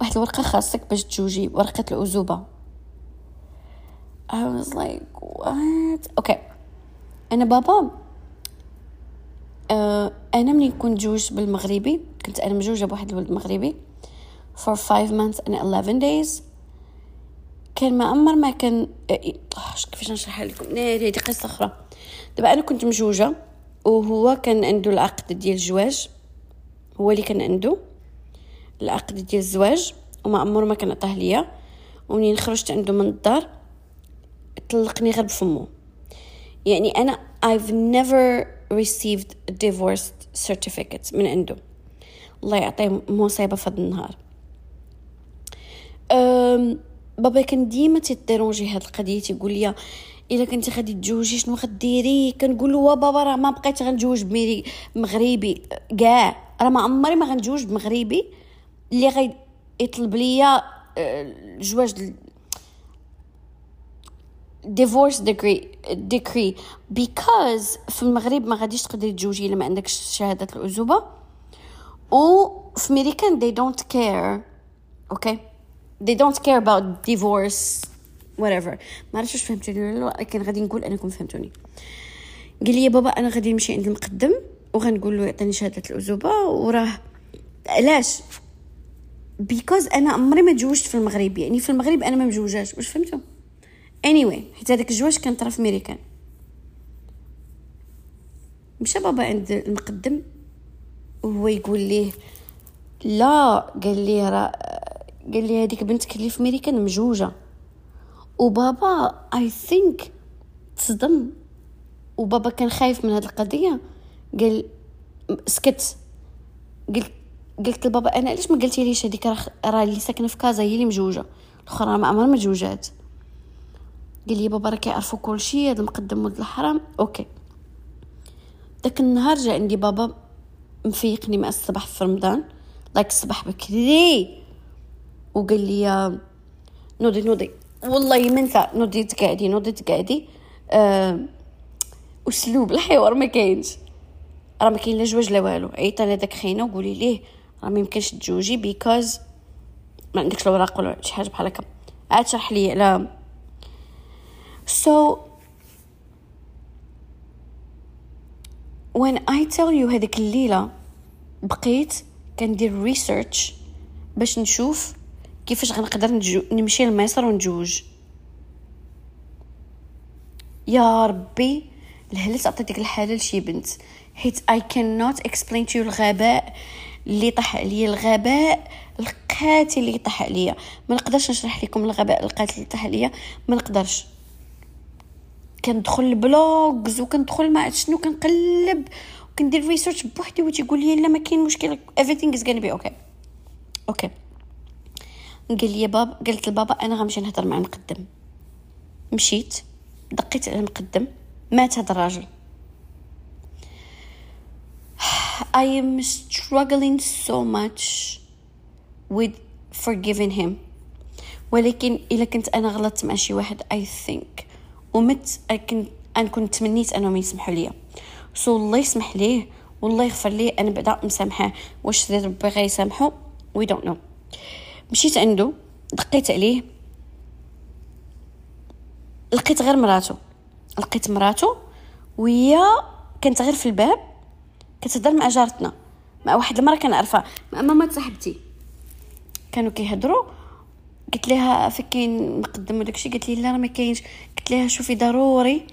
واحد الورقة خاصك باش تجوجي ورقة العزوبه I was like what? Okay. أنا بابا أه أنا ملي كنت جوج بالمغربي كنت أنا مجوجة بواحد الولد مغربي for five months and 11 days. كان ما عمر ما كان كيفاش نشرحها لكم؟ ناري هذه قصة أخرى. دابا أنا كنت مجوجة وهو كان عنده العقد ديال الزواج. هو اللي كان عنده العقد ديال الزواج وما عمر ما كان عطاه ليا. ومنين خرجت عنده من الدار طلقني غير بفمو يعني أنا I've never received a divorce certificate من عنده. الله يعطيه مصيبة في النهار. بابا كان ديما تيديرونجي هاد القضية تيقول لي إلا كنتي غادي تجوجي شنو غديري؟ كنقول له بابا راه ما بقيت غنجوج بمغربي كاع راه ما عمري ما غنجوج بمغربي. اللي غي يطلب ليا الجواج divorce degree decree. Because في المغرب ما غاديش تقدري تجوجي إلا ما عندكش شهادة العزوبه وفي ميريكان they don't care okay they don't care about divorce whatever. ما عرفتش واش فهمتوني. ولا لا لكن غادي نقول أنكم فهمتوني. قال لي بابا أنا غادي نمشي عند المقدم وغنقول له يعطيني شهادة العزوبه وراه. علاش؟ بيكوز أنا عمري ما تزوجت في المغرب. يعني في المغرب أنا ما مجوجاش واش فهمتوا anyway حيت هذاك الزواج كان طرا في ميريكان مشى بابا عند المقدم وهو يقول ليه لا. قال لي راه قال لي هذيك بنتك اللي في ميريكان مجوجة. وبابا اي ثينك تصدم. وبابا كان خايف من هذه القضية. قال سكت. قلت قلت لبابا أنا علاش ما قلتي ليش هذيك راه اللي ساكنة في كازا هي اللي مجوجة؟ الأخرى ما عمرها ما تزوجات قال لي بابا راه كيعرفوا كل شيء هذا المقدم ولد الحرام. okay. داك النهار جا عندي بابا مفيقني مع الصباح في رمضان. like الصباح بكري. وقال لي نوضي نوضي والله منسى نوضيت قاعدي نوضيت قاعدي أه أسلوب الحوار ما كاينش. راه ما كاين لا جواج لا والو. عيطي لهداك خينا وقولي ليه راه ما يمكنش تجوجي because ما عندكش الوراق ولا شي حاجة بحال هكا. عاد شرح لي على. So when I tell you هذيك الليلة بقيت كندير research باش نشوف كيفاش غنقدر نجو نمشي لمصر ونجوج؟ يا ربي الهلت عطيتك الحلال شي بنت. حيت I cannot explain to you الغباء اللي طاح عليا الغباء القاتل اللي طاح عليا. ما نقدرش نشرح لكم الغباء القاتل اللي طاح عليا ما نقدرش. كندخل ال blogs وكندخل ما شنو كنقلب وكندير research بوحدي وتيقول لي لا ما كاين مشكل everything is gonna be okay. okay قال لي بابا قلت لبابا أنا غنمشي نهضر مع المقدم مشيت دقيت على المقدم مات هذا الراجل. I am struggling so much with forgiving him. ولكن إلا كنت أنا غلطت مع شي واحد I think. ومت كنت أنا كنت تمنيت أنهم يسمحوا لي. سو الله يسمح ليه والله يغفر ليه أنا بعدا مسامحاه واش ربي غيسامحو؟ We don't know. مشيت عنده دقيت عليه لقيت غير مراته لقيت مراته وهي كانت غير في الباب كتهضر مع جارتنا مع واحد المرأة كنعرفها مع ماما صاحبتي. كانوا كيهضروا قلت لها فين مقدم وداكشي قالت لي لا راه ما كاينش. قلت لها شوفي ضروري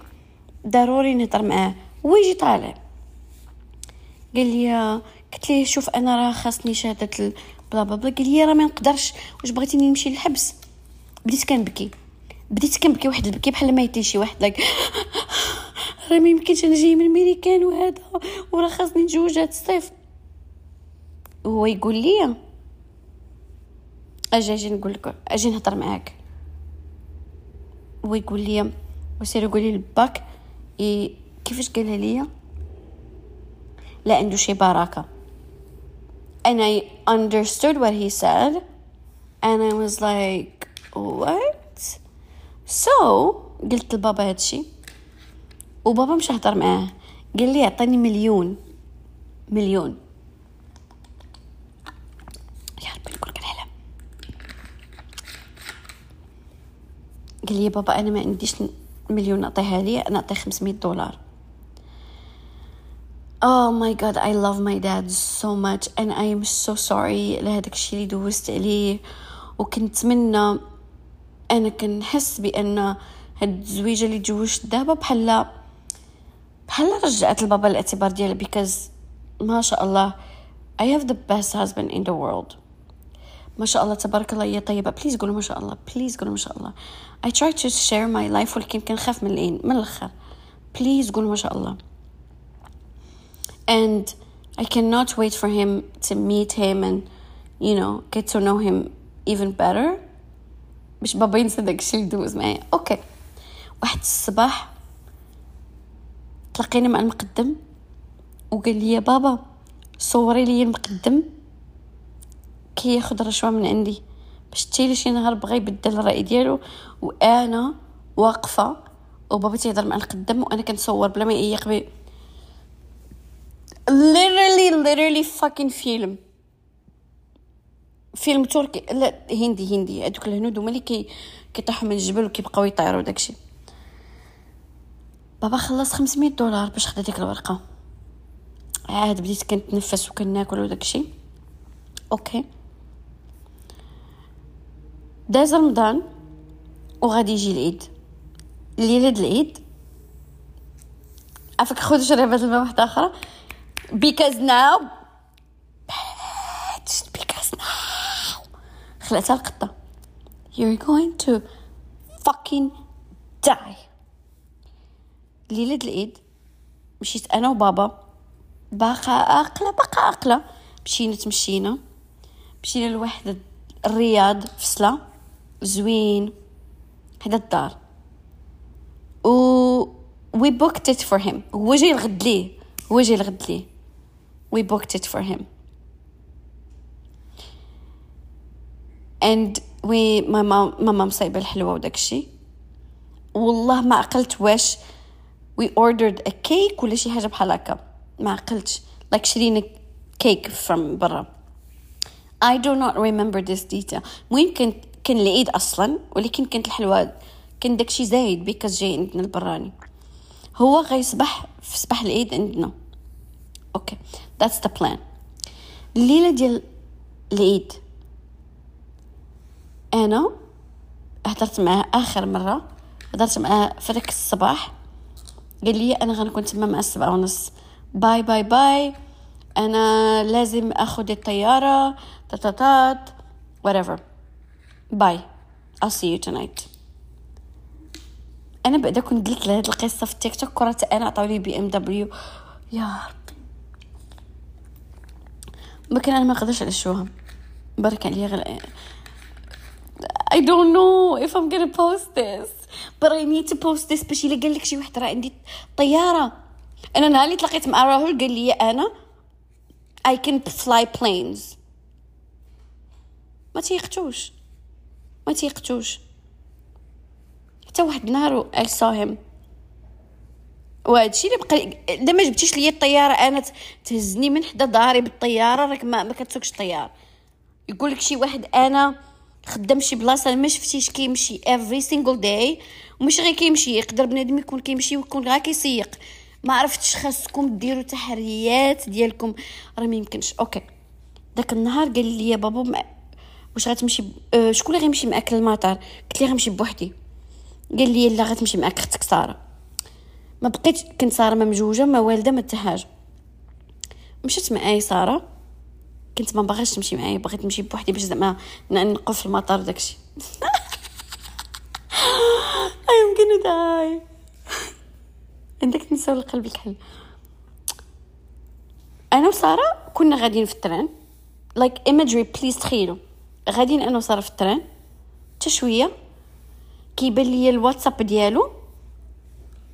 ضروري نهضر معاه. ويجي طالع. قال لي قلت ليه شوف أنا راه خاصني شهادة bla bla bla قال لي راه ما نقدرش. واش بغيتيني نمشي للحبس؟ بديت كنبكي. بديت كنبكي واحد البكي بحال مات لي شي واحد like راه ما يمكنش أنا جاي من الميريكان وهذا وراه خاصني نتزوج هاد الصيف. هو يقول لي أجي أجي نقول لك أجي نهضر معاك. هو يقول لي وسير يقول لي لباك إيه كيفاش قالها ليا لا عنده شي بركة. And I understood what he said and I was like what? So قلت لبابا هادشي وبابا مش هضر معاه. قال لي اعطيني مليون. مليون. يا ربي نقول كنحلم قال لي بابا أنا ما عنديش مليون نعطيها لي أنا نعطيه 500 دولار. Oh my god I love my dad so much and I am so sorry. لهداك الشيء اللي دوزت عليه وكنتمنى أنا كنحس بأن هاد الزويجة اللي تزوجت دابا بحال بحال رجعت لبابا الاعتبار ديالها because ما شاء الله I have the best husband in the world. ما شاء الله تبارك الله هي طيبة. please قولوا ما شاء الله. please قولوا ما شاء الله. I try to share my life ولكن كنخاف من العين من الآخر. please قولوا ما شاء الله. And I cannot wait for him to meet him and you know get to know him even better. باش بابا ينسى داكشي اللي دوز معايا okay. واحد الصباح تلاقينا مع المقدم وقال لي يا بابا صوري لي المقدم. كي ياخذ رشوه من عندي. باش تيلي شي نهار بغى يبدل الرأي ديالو وأنا واقفة وبابا تيهضر مع القدام وأنا كنصور بلا ما يعيق بي literally literally fucking فيلم فيلم تركي. لا هندي هندي. هذوك الهنود هما اللي كي كيطيحوا من الجبل وكيبقاو يطيروا داكشي بابا خلص 500 دولار باش خدا ديك الورقة. عاد بديت كنتنفس وكناكل وداكشي أوكي. داز رمضان وغادي يجي العيد. ليلة العيد. عافاك خذ شربة الماء واحدة أخرى. Because now because now. خلعتها القطة. You're going to fucking die. ليلة العيد مشيت أنا وبابا. باقا عاقلة باقا عاقلة مشينا تمشينا. مشينا لواحد الرياض فسلة زوين. هذا الدار. و we booked it for him. هو جاي الغد ليه هو جاي الغد ليه we booked it for him. And we my mom ماما مصايبة الحلوة وداك الشي والله ما عقلت واش we ordered a cake ولا شي حاجة بحال هكا. ما عقلتش like شرينا كيك from برا. I do not remember this detail. المهم كان كان العيد أصلا ولكن كانت الحلوى كان داكشي زايد because جاي عندنا البراني. هو غيصبح في صباح العيد عندنا. okay that's the plan الليلة ديال العيد. أنا هضرت معاه آخر مرة هضرت معاه في داك الصباح. قال لي أنا غنكون تما مع السبعة ونص. bye bye bye. أنا لازم آخذ الطيارة. تاتاتات whatever. bye I'll see you tonight. أنا بعدا كنت قلت لهاد القصة في التيك توك كرة أنا عطاولي BMW. يا ربي. لكن أنا ما نقدرش ألشوها. برك عليا غير I don't know if I'm gonna post this. But I need to post this باش إلا قال لك شي واحد راه عندي طيارة. أنا نهار اللي تلاقيت مع راهول قال لي أنا I can fly planes. ما تيقتوش. ما تيقتوش. حتى واحد النهار I saw him. وهادشي اللي بقى إلا ما جبتيش ليا الطيارة أنا تهزني من حدا داري بالطيارة راك ما, ما كتسوقش الطياره يقول لك شي واحد أنا خدام شي بلاصة ما شفتيش كيمشي every single day ومش غير كيمشي يقدر بنادم يكون كيمشي ويكون غير كيسيق. ما عرفتش خاصكم ديروا تحريات ديالكم. راه ما يمكنش. okay. داك النهار قال لي بابا واش غتمشي أه شكون اللي غيمشي معاك للمطار قلت ليه غنمشي بوحدي. قال لي لا غتمشي معاك أختك ساره ما بقيتش كنت سارة ما مجوجة ما والدة ما حتى مشيت معايا سارة. كنت ما باغاش تمشي معايا بغيت نمشي بوحدي باش زعما نقف في المطار داكشي I'm gonna die عندك تنسى القلب الكحل أنا وسارة كنا غاديين في التران. like imagery please تخيلوا. غاديين أنا وسارة في التران. حتى شوية. كيبان لي الواتساب ديالو.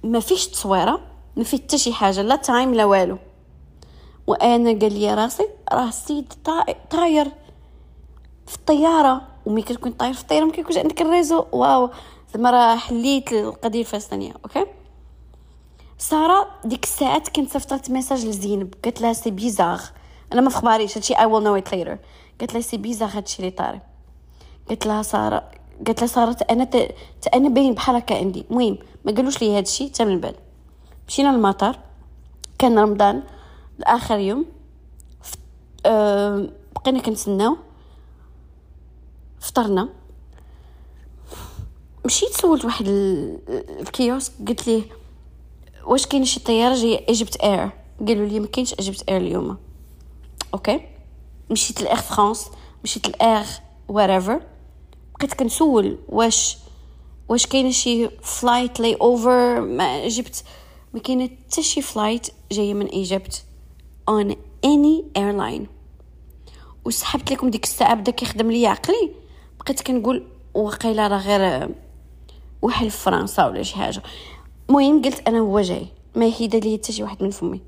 ما فيش تصويرة ما فيه حتى شي حاجة لا تايم لا والو. وأنا قال لي راسي راه السيد طاير في الطيارة. وملي كتكون طاير في الطيارة ما كيكونش عندك ال réseau. wow. زعما راه حليت القضية الفلسطينيه أوكي؟ سارة ديك الساعات كنت صيفطت message لزينب. قالت لها c'est bizarre أنا ما فخباريش هادشي I will know it later قالت لها c'est bizarre هادشي اللي طاري. قالت لها سارة قالت لها سارة أنا ت... أنا باين بحال هكا عندي. المهم ما قالوش لي هادشي حتى من بعد. مشينا للمطار. كان رمضان لاخر يوم. أه... بقينا كنتسناو. فطرنا. مشيت سولت واحد الكيوسك قلت ليه واش كاين شي طيارة جاية Egypt Air قالوا لي ما كاينش Egypt Air اليوم. أوكي. مشيت ل Air France مشيت لاير ويريفر بقيت كنسول واش واش كاينة شي flight ليوفر ما جبت ما كاينة حتى شي flight جاية من Egypt on any airline وسحاب لكم ديك الساعة بدا كيخدم لي عقلي. بقيت كنقول وقيلا راه غير وحل فرنسا ولا شي حاجة. المهم قلت أنا هو جاي. ما يحيد لي حتى شي واحد من فمي.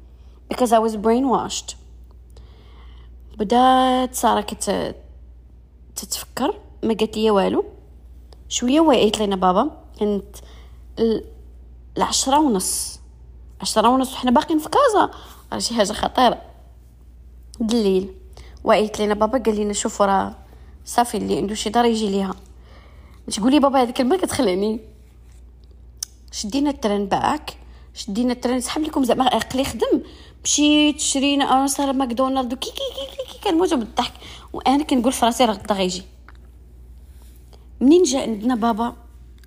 Because I was brainwashed. بدات ساره كت تتفكر. ما قالت لي والو. شوية وعيت لنا بابا. كانت العشرة ونص. عشرة ونص وحنا باقيين في كازا. راه شي حاجة خطيرة. الليل وعيت لنا بابا قال لنا شوفوا راه صافي اللي عنده شي دار يجي ليها. تقولي بابا هذيك الكلمة كتخلعني شدينا التران باك شدينا التران سحب لكم زعما عقلي خدم مشيت شرينا أنا صار ماكدونالد كي كي كي كي كنموت بالضحك وأنا كنقول في راسي راه غدا غيجي منين جا عندنا بابا؟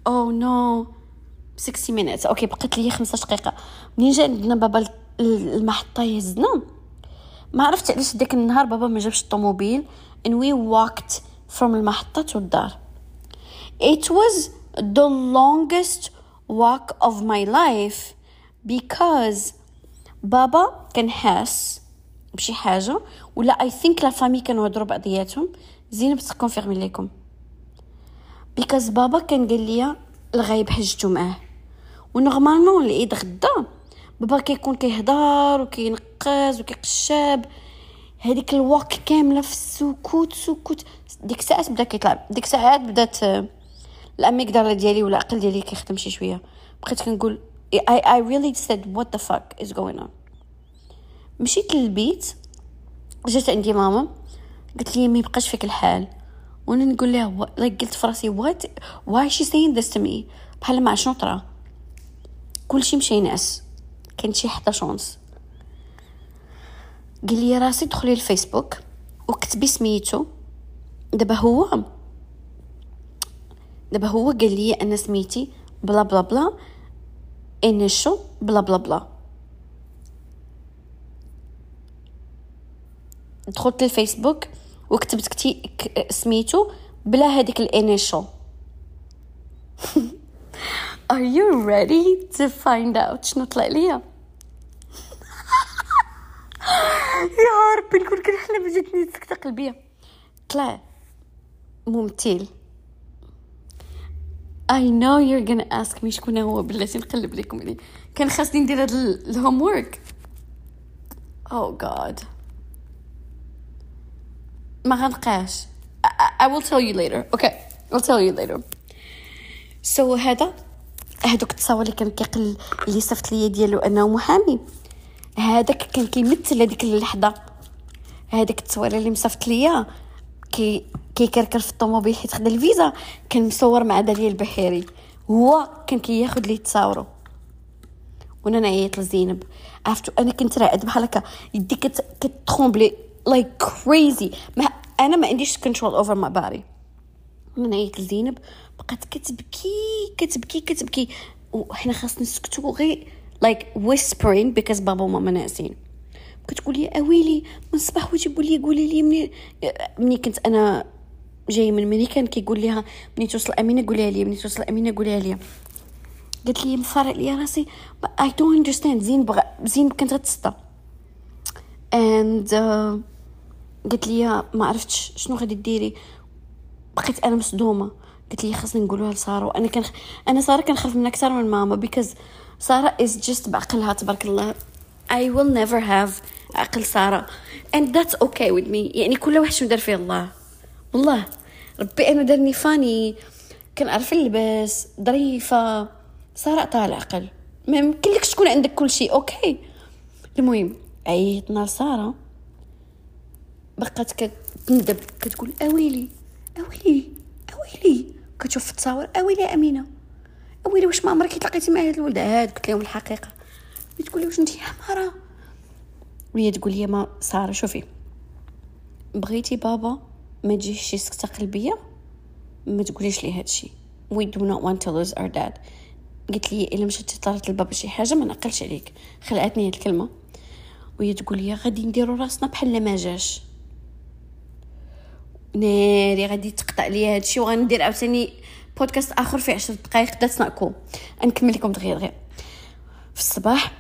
أو نو 60 مينيت أوكي بقات لي 15 دقيقة. منين جا عندنا بابا المحطة يهزنا؟ ما عرفت علاش داك النهار بابا ما جابش الطوموبيل and we walked from المحطة to الدار. It was the longest walk of my life because بابا كان حاس بشي حاجة ولا I think la famille كانوا هضروا بعضياتهم. زينب تconfirmي ليكم. because بابا كان قال لي الغايب حجتو معاه. و normalement العيد غدا بابا كيكون كيهضر وكينقز وكيقشاب. هذيك الواك كاملة في السكوت سكوت. ديك الساعات بدأ كيطلع ديك الساعات بدات الاميغدالا ديالي ولا العقل ديالي كيخدم شي شوية. بقيت كنقول I, I really said what the fuck is going on. مشيت للبيت جات عندي ماما قالت لي ما يبقاش فيك الحال. وأنا نقول لها like قلت في راسي what? Why she saying this to me? بحال ما شنو طرا؟ كلشي مشى ينعس. كان شي حتى chance قال لي راسي دخلي الفيسبوك وكتبي سميتو. دابا هو دابا هو قال لي أنا سميتي bla bla bla انيشو bla bla bla. دخلت للفيسبوك وكتبت كتي سميتو bla هذيك الانيشو Are you ready to find out شنو طلع ليا؟ يا ربي نكون كنحلم جاتني سكتة قلبية. طلع ممثل. I know you're gonna ask me شكون هو بلاتي نقلب لكم عليه. كان خاصني ندير هاد ال homework oh god. ما غنلقاش I, I will tell you later. Okay I'll tell you later. So هذا هذوك التصاور اللي كان كيقل اللي صفت ليا ديالو انه محامي هذاك كان كيمثل هذيك اللحظة. هذيك التصويره اللي مصفت ليا كي كيكركر في الطوموبيل حيت خدا الفيزا كان مصور مع داليا البحيري. هو كان كياخد لي تصاورو وأنا نعيط لزينب. عرفتو؟ أنا كنت راقد بحال هكا يدي كتخومبلي. like crazy ما أنا ما عنديش control over my body وأنا نعيط لزينب بقات كتبكي كتبكي كتبكي. وحنا خاصنا نسكتو غير like whispering because بابا وماما ناعسين كتقول لي أويلي من الصباح وتجيبوا لي قولي لي مني مني كنت أنا جاي من مني كان كيقول لها مني توصل أمينة قوليها لي مني توصل أمينة قوليها لي. قالت لي مفارق لي راسي اي دونت اندرستاند زين بغا زين كنت غتصدى اند uh, قالت لي ما عرفتش شنو غادي ديري. بقيت أنا مصدومة. قلت لي خاصني نقولوها لسارة. وأنا كان أنا سارة كنخاف منها أكثر من ماما بيكوز سارة از جست بعقلها تبارك الله. I will never have عقل سارة. And that's okay with me. يعني كل واحد شنو دار فيه الله. والله ربي أنا دارني فاني. كنعرف نلبس ظريفة. سارة عطاها العقل. ما يمكن لك تكون عندك كل شيء. okay المهم عيطنا لسارة. بقات كتندب كتقول أويلي أويلي أويلي. كتشوف التصاور أويلي أمينة. أويلي واش ما عمرك تلاقيتي مع هاد الولد؟ هاد قلت لهم الحقيقة. تقول لي واش انت حمارة؟ وهي تقول لي ما ساره شوفي. بغيتي بابا ما تجيش شي سكتة قلبية؟ ما تقوليش لي هادشي we do not want to lose our dad. قلت لي إلا مشيتي طلعت لبابا شي حاجة ما نعقلش عليك. خلعتني هاد الكلمة. وهي تقول لي غادي نديرو راسنا بحال ما جاش. ناري غادي تقطع لي هادشي وغندير عاوتاني بودكاست آخر في عشر دقائق ذاتس ناكو نكمل لكم دغيا دغيا. في الصباح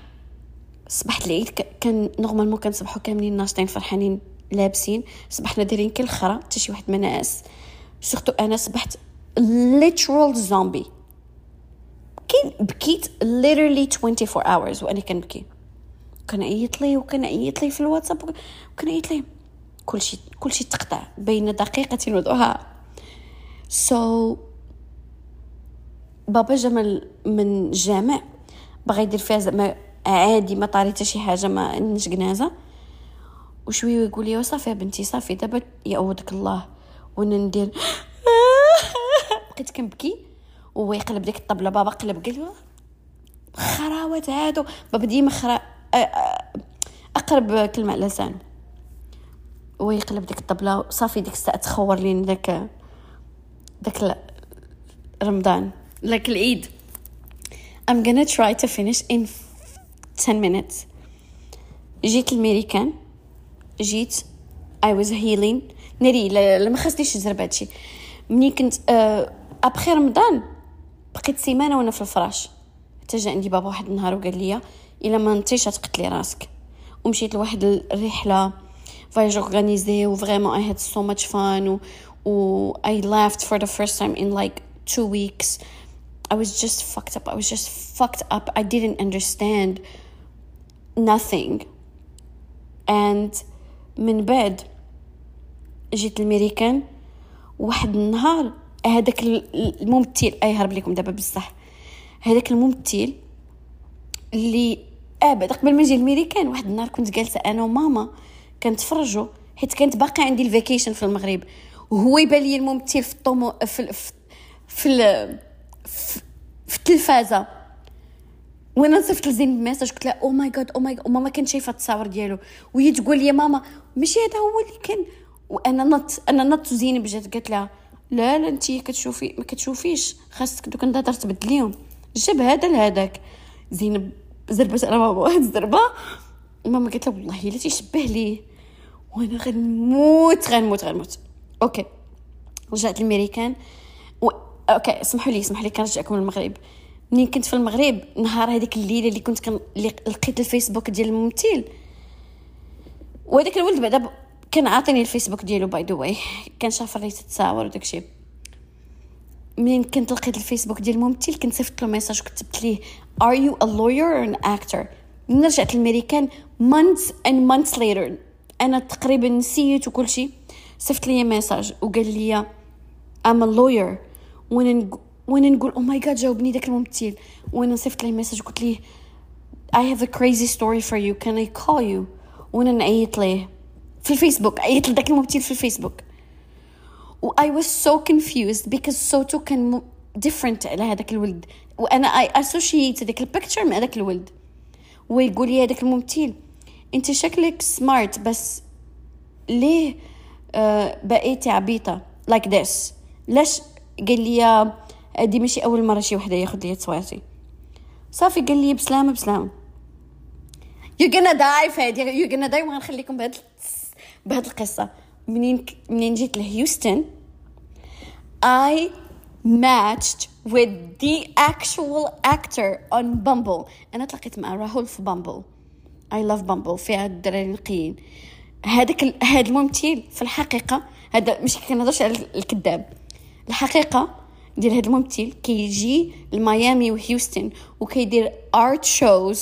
صباح العيد كان normalement كنصبحو كاملين ناشطين فرحانين لابسين. صبحنا دايرين كل خرا حتى شي واحد ما ناعس surtout أنا صبحت literal zombie كاين بكيت literally 24 hours وأنا كنبكي. كنعيط ليه وكنعيط ليه في الواتساب وكنعيط ليه كل شيء كل شيء تقطع بين دقيقة وضحاها so so, بابا جا من الجامع بغى يدير فيها زعما عادي ما طاري شي حاجة ما عندناش جنازة. وشويه يقول لي صافي بنتي صافي دابا يعوضك الله. وأنا ندير بقيت كنبكي وهو يقلب ديك الطبلة. بابا قلب قال خراوات هادو بابا ديما خرا أقرب كلمة على لسان هو يقلب ديك الطبلة. صافي ديك الساعة تخور لي داك داك رمضان like العيد. I'm gonna try to finish in 10 minutes. جيت الميريكان جيت I was healing. ناري لا ما نزرب هادشي. مني كنت ابخي رمضان بقيت سيمانة وأنا في الفراش. حتى جا عندي بابا واحد النهار وقال لي الا ما نطيش تقتلي راسك. ومشيت لواحد الرحلة. فواياج اورغانيزي و فريمون اي هاد سو ماتش فان و و I laughed for the first time in like two weeks. I was just fucked up. I was just fucked up. I didn't understand nothing. And من بعد جيت الميريكان واحد النهار هذاك الممثل أي هرب لكم دابا بصح. هذاك الممثل اللي ابدا قبل ما نجي الميريكان واحد النهار كنت جالسة أنا وماما. كنتفرجوا حيت كانت باقي عندي ال vacation في المغرب. وهو يبان لي الممثل في الطومو في في في, في, التلفازة. وأنا نصيفط لزين message قلت لها oh my god oh my god وماما كانت شايفة التصاور ديالو. وهي تقول لي ماما ماشي هذا هو اللي كان. وأنا نط أنا نط زينب جات قالت لها لا لا انت كتشوفي ما كتشوفيش. خاصك دوك النظر تبدليهم. جاب هذا لهذاك. زينب زربت على ماما واحد الزربه ماما قالت لها والله إلا تيشبه ليه. وأنا غنموت غنموت غنموت okay. رجعت للميريكان. و... okay اسمحوا لي اسمحوا لي كنرجعكم للمغرب. منين كنت في المغرب؟ نهار هذيك الليلة اللي كنت كن... اللي لقيت الفيسبوك ديال الممثل. وهذاك الولد بعدا كان عاطيني الفيسبوك ديالو by the way كان شاف ريت تصاور وداكشي منين كنت لقيت الفيسبوك ديال الممثل كنت صيفط له message كتبت ليه are you a lawyer or an actor? من رجعت الميريكان months and months later. أنا تقريبا نسيت وكل شيء. صيفط لي message وقال لي a lawyer. وأنا وأنا نقول oh my god جاوبني داك الممثل. وأنا صيفط ليه message قلت ليه I have a crazy story for you. Can I call you? وأنا نعيط ليه. في الفيسبوك عيط لذاك الممثل في الفيسبوك. و I was so confused because صوته كان different على هذاك الولد. وأنا I associate داك البيكتشر مع هذاك الولد. ويقول لي هذاك الممثل. انت شكلك سمارت بس ليه آه بقيتي لايك like ذس لاش قال لي هادي ماشي أول مرة شي وحدة ياخذ لي تصويرتي صافي قال لي بسلامه بسلامه يو gonna داي فادي يو gonna داي وغنخليكم بهاد بهاد القصة. منين منين جيت لهيوستن؟ I matched with the actual actor on Bumble. أنا تلاقيت مع راهول في Bumble. I love Bumble فيها الدراري النقيين هذاك هذا الممثل في الحقيقة هذا مش كنهضرش على الكذاب. الحقيقة ديال هذا الممثل كيجي لميامي وهيوستن وكيدير art shows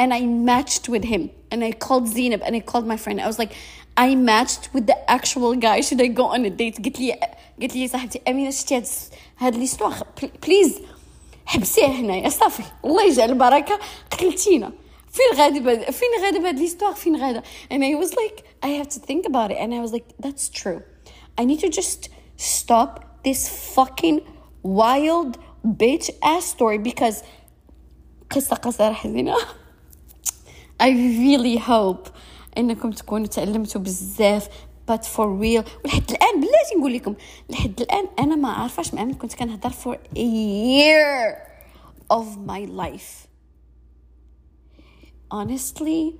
and I matched with him and I called Zainab and I called my friend. I was like I matched with the actual guy. Should I go on a date? قلت لي قلت لي صاحبتي. أمينة شتي هاد ليستوار بليز حبسيه هنايا. صافي الله يجعل البركة. قتلتينا. فين غادي بهاد فين غادي بهاد ليستوار فين غادا and I was like I have to think about it and I was like that's true I need to just stop this fucking wild bitch ass story because قصة قصيرة حزينة I really hope انكم تكونوا تعلمتوا بزاف but for real ولحد الان بلاتي نقول لكم لحد الان انا ما عارفاش مع من كنت كنهضر for a year of my life honestly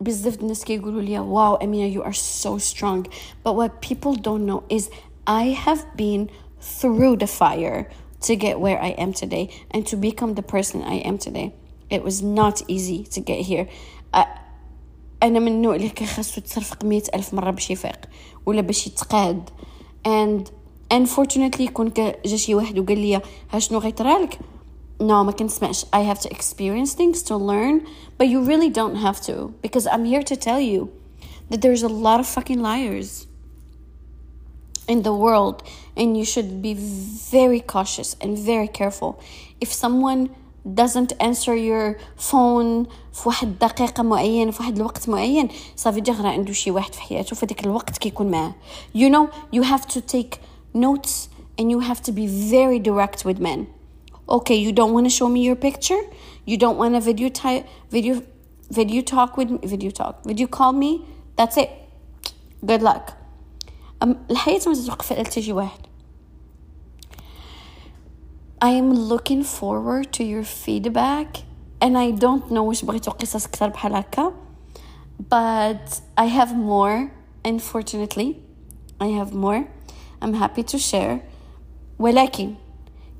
بزاف الناس كيقولوا لي واو امينه you are so strong but what people don't know is I have been through the fire to get where I am today and to become the person I am today. It was not easy to get here. I, أنا من النوع اللي خاصو تصرفق مية ألف مرة باش يفيق ولا باش يتقاد and unfortunately يكون جا شي واحد وقال لي ها شنو غيطرالك no ما كنسمعش I have to experience things to learn but you really don't have to because I'm here to tell you that there's a lot of fucking liars in the world and you should be very cautious and very careful if someone doesn't answer your phone في واحد دقيقة معينة في واحد الوقت معين صافي دير عنده شي واحد في حياته في ديك الوقت كيكون معاه you know you have to take notes and you have to be very direct with men okay you don't want to show me your picture you don't want to video type video video talk with me video talk video call me that's it good luck الحياة ما تتوقف على حتى شي واحد I am looking forward to your feedback and I don't know واش بغيتو قصص كثر بحال هكا but I have more unfortunately I have more I'm happy to share ولكن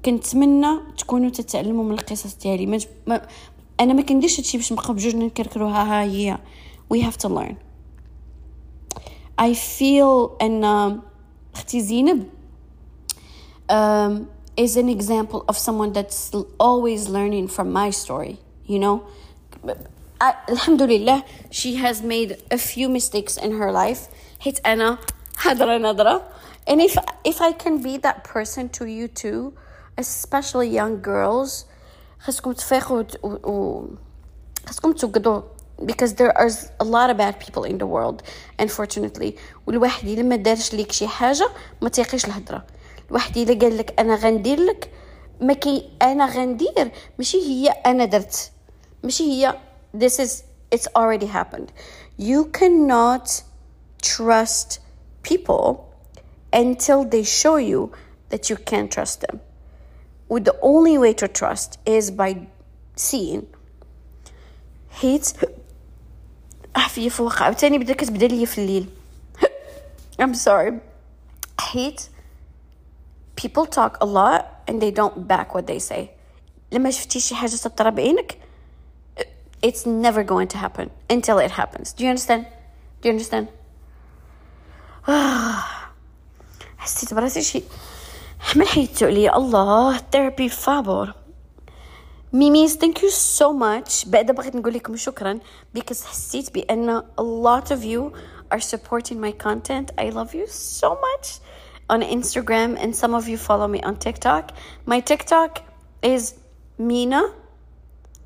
كنتمنى تكونوا تتعلموا من القصص ديالي ما, ما انا ما كنديرش هادشي باش نبقاو بجوج نكركروها ها هي we have to learn I feel ان اختي زينب um, is an example of someone that's always learning from my story you know I, alhamdulillah she has made a few mistakes in her life حيت انا هضره نظره and if if I can be that person to you too especially young girls خاصكم تفيقوا و خاصكم توقدوا because there are a lot of bad people in the world unfortunately والواحد الا ما دارش ليك شي حاجه ما تيقيش الهضره الواحد الا قال لك انا غندير لك ما كي انا غندير ماشي هي انا درت ماشي هي this is it's already happened you cannot trust people until they show you that you can't trust them with the only way to trust is by seeing حيت عافية فوق عاوتاني بدا كتبدا ليا في الليل I'm sorry حيت people talk a lot and they don't back what they say لما شفتي شي حاجة تطرى بعينك it's never going to happen until it happens do you understand do you understand حسيت براسي شي حمل حيدتو عليا الله therapy فابور ميميز ثانك يو سو ماتش بعدا بغيت نقول لكم شكرا because حسيت بان a lot of you are supporting my content I love you so much on Instagram and some of you follow me on TikTok my TikTok is Mina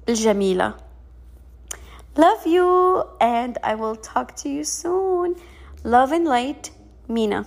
الجميلة love you and I will talk to you soon love and light Mina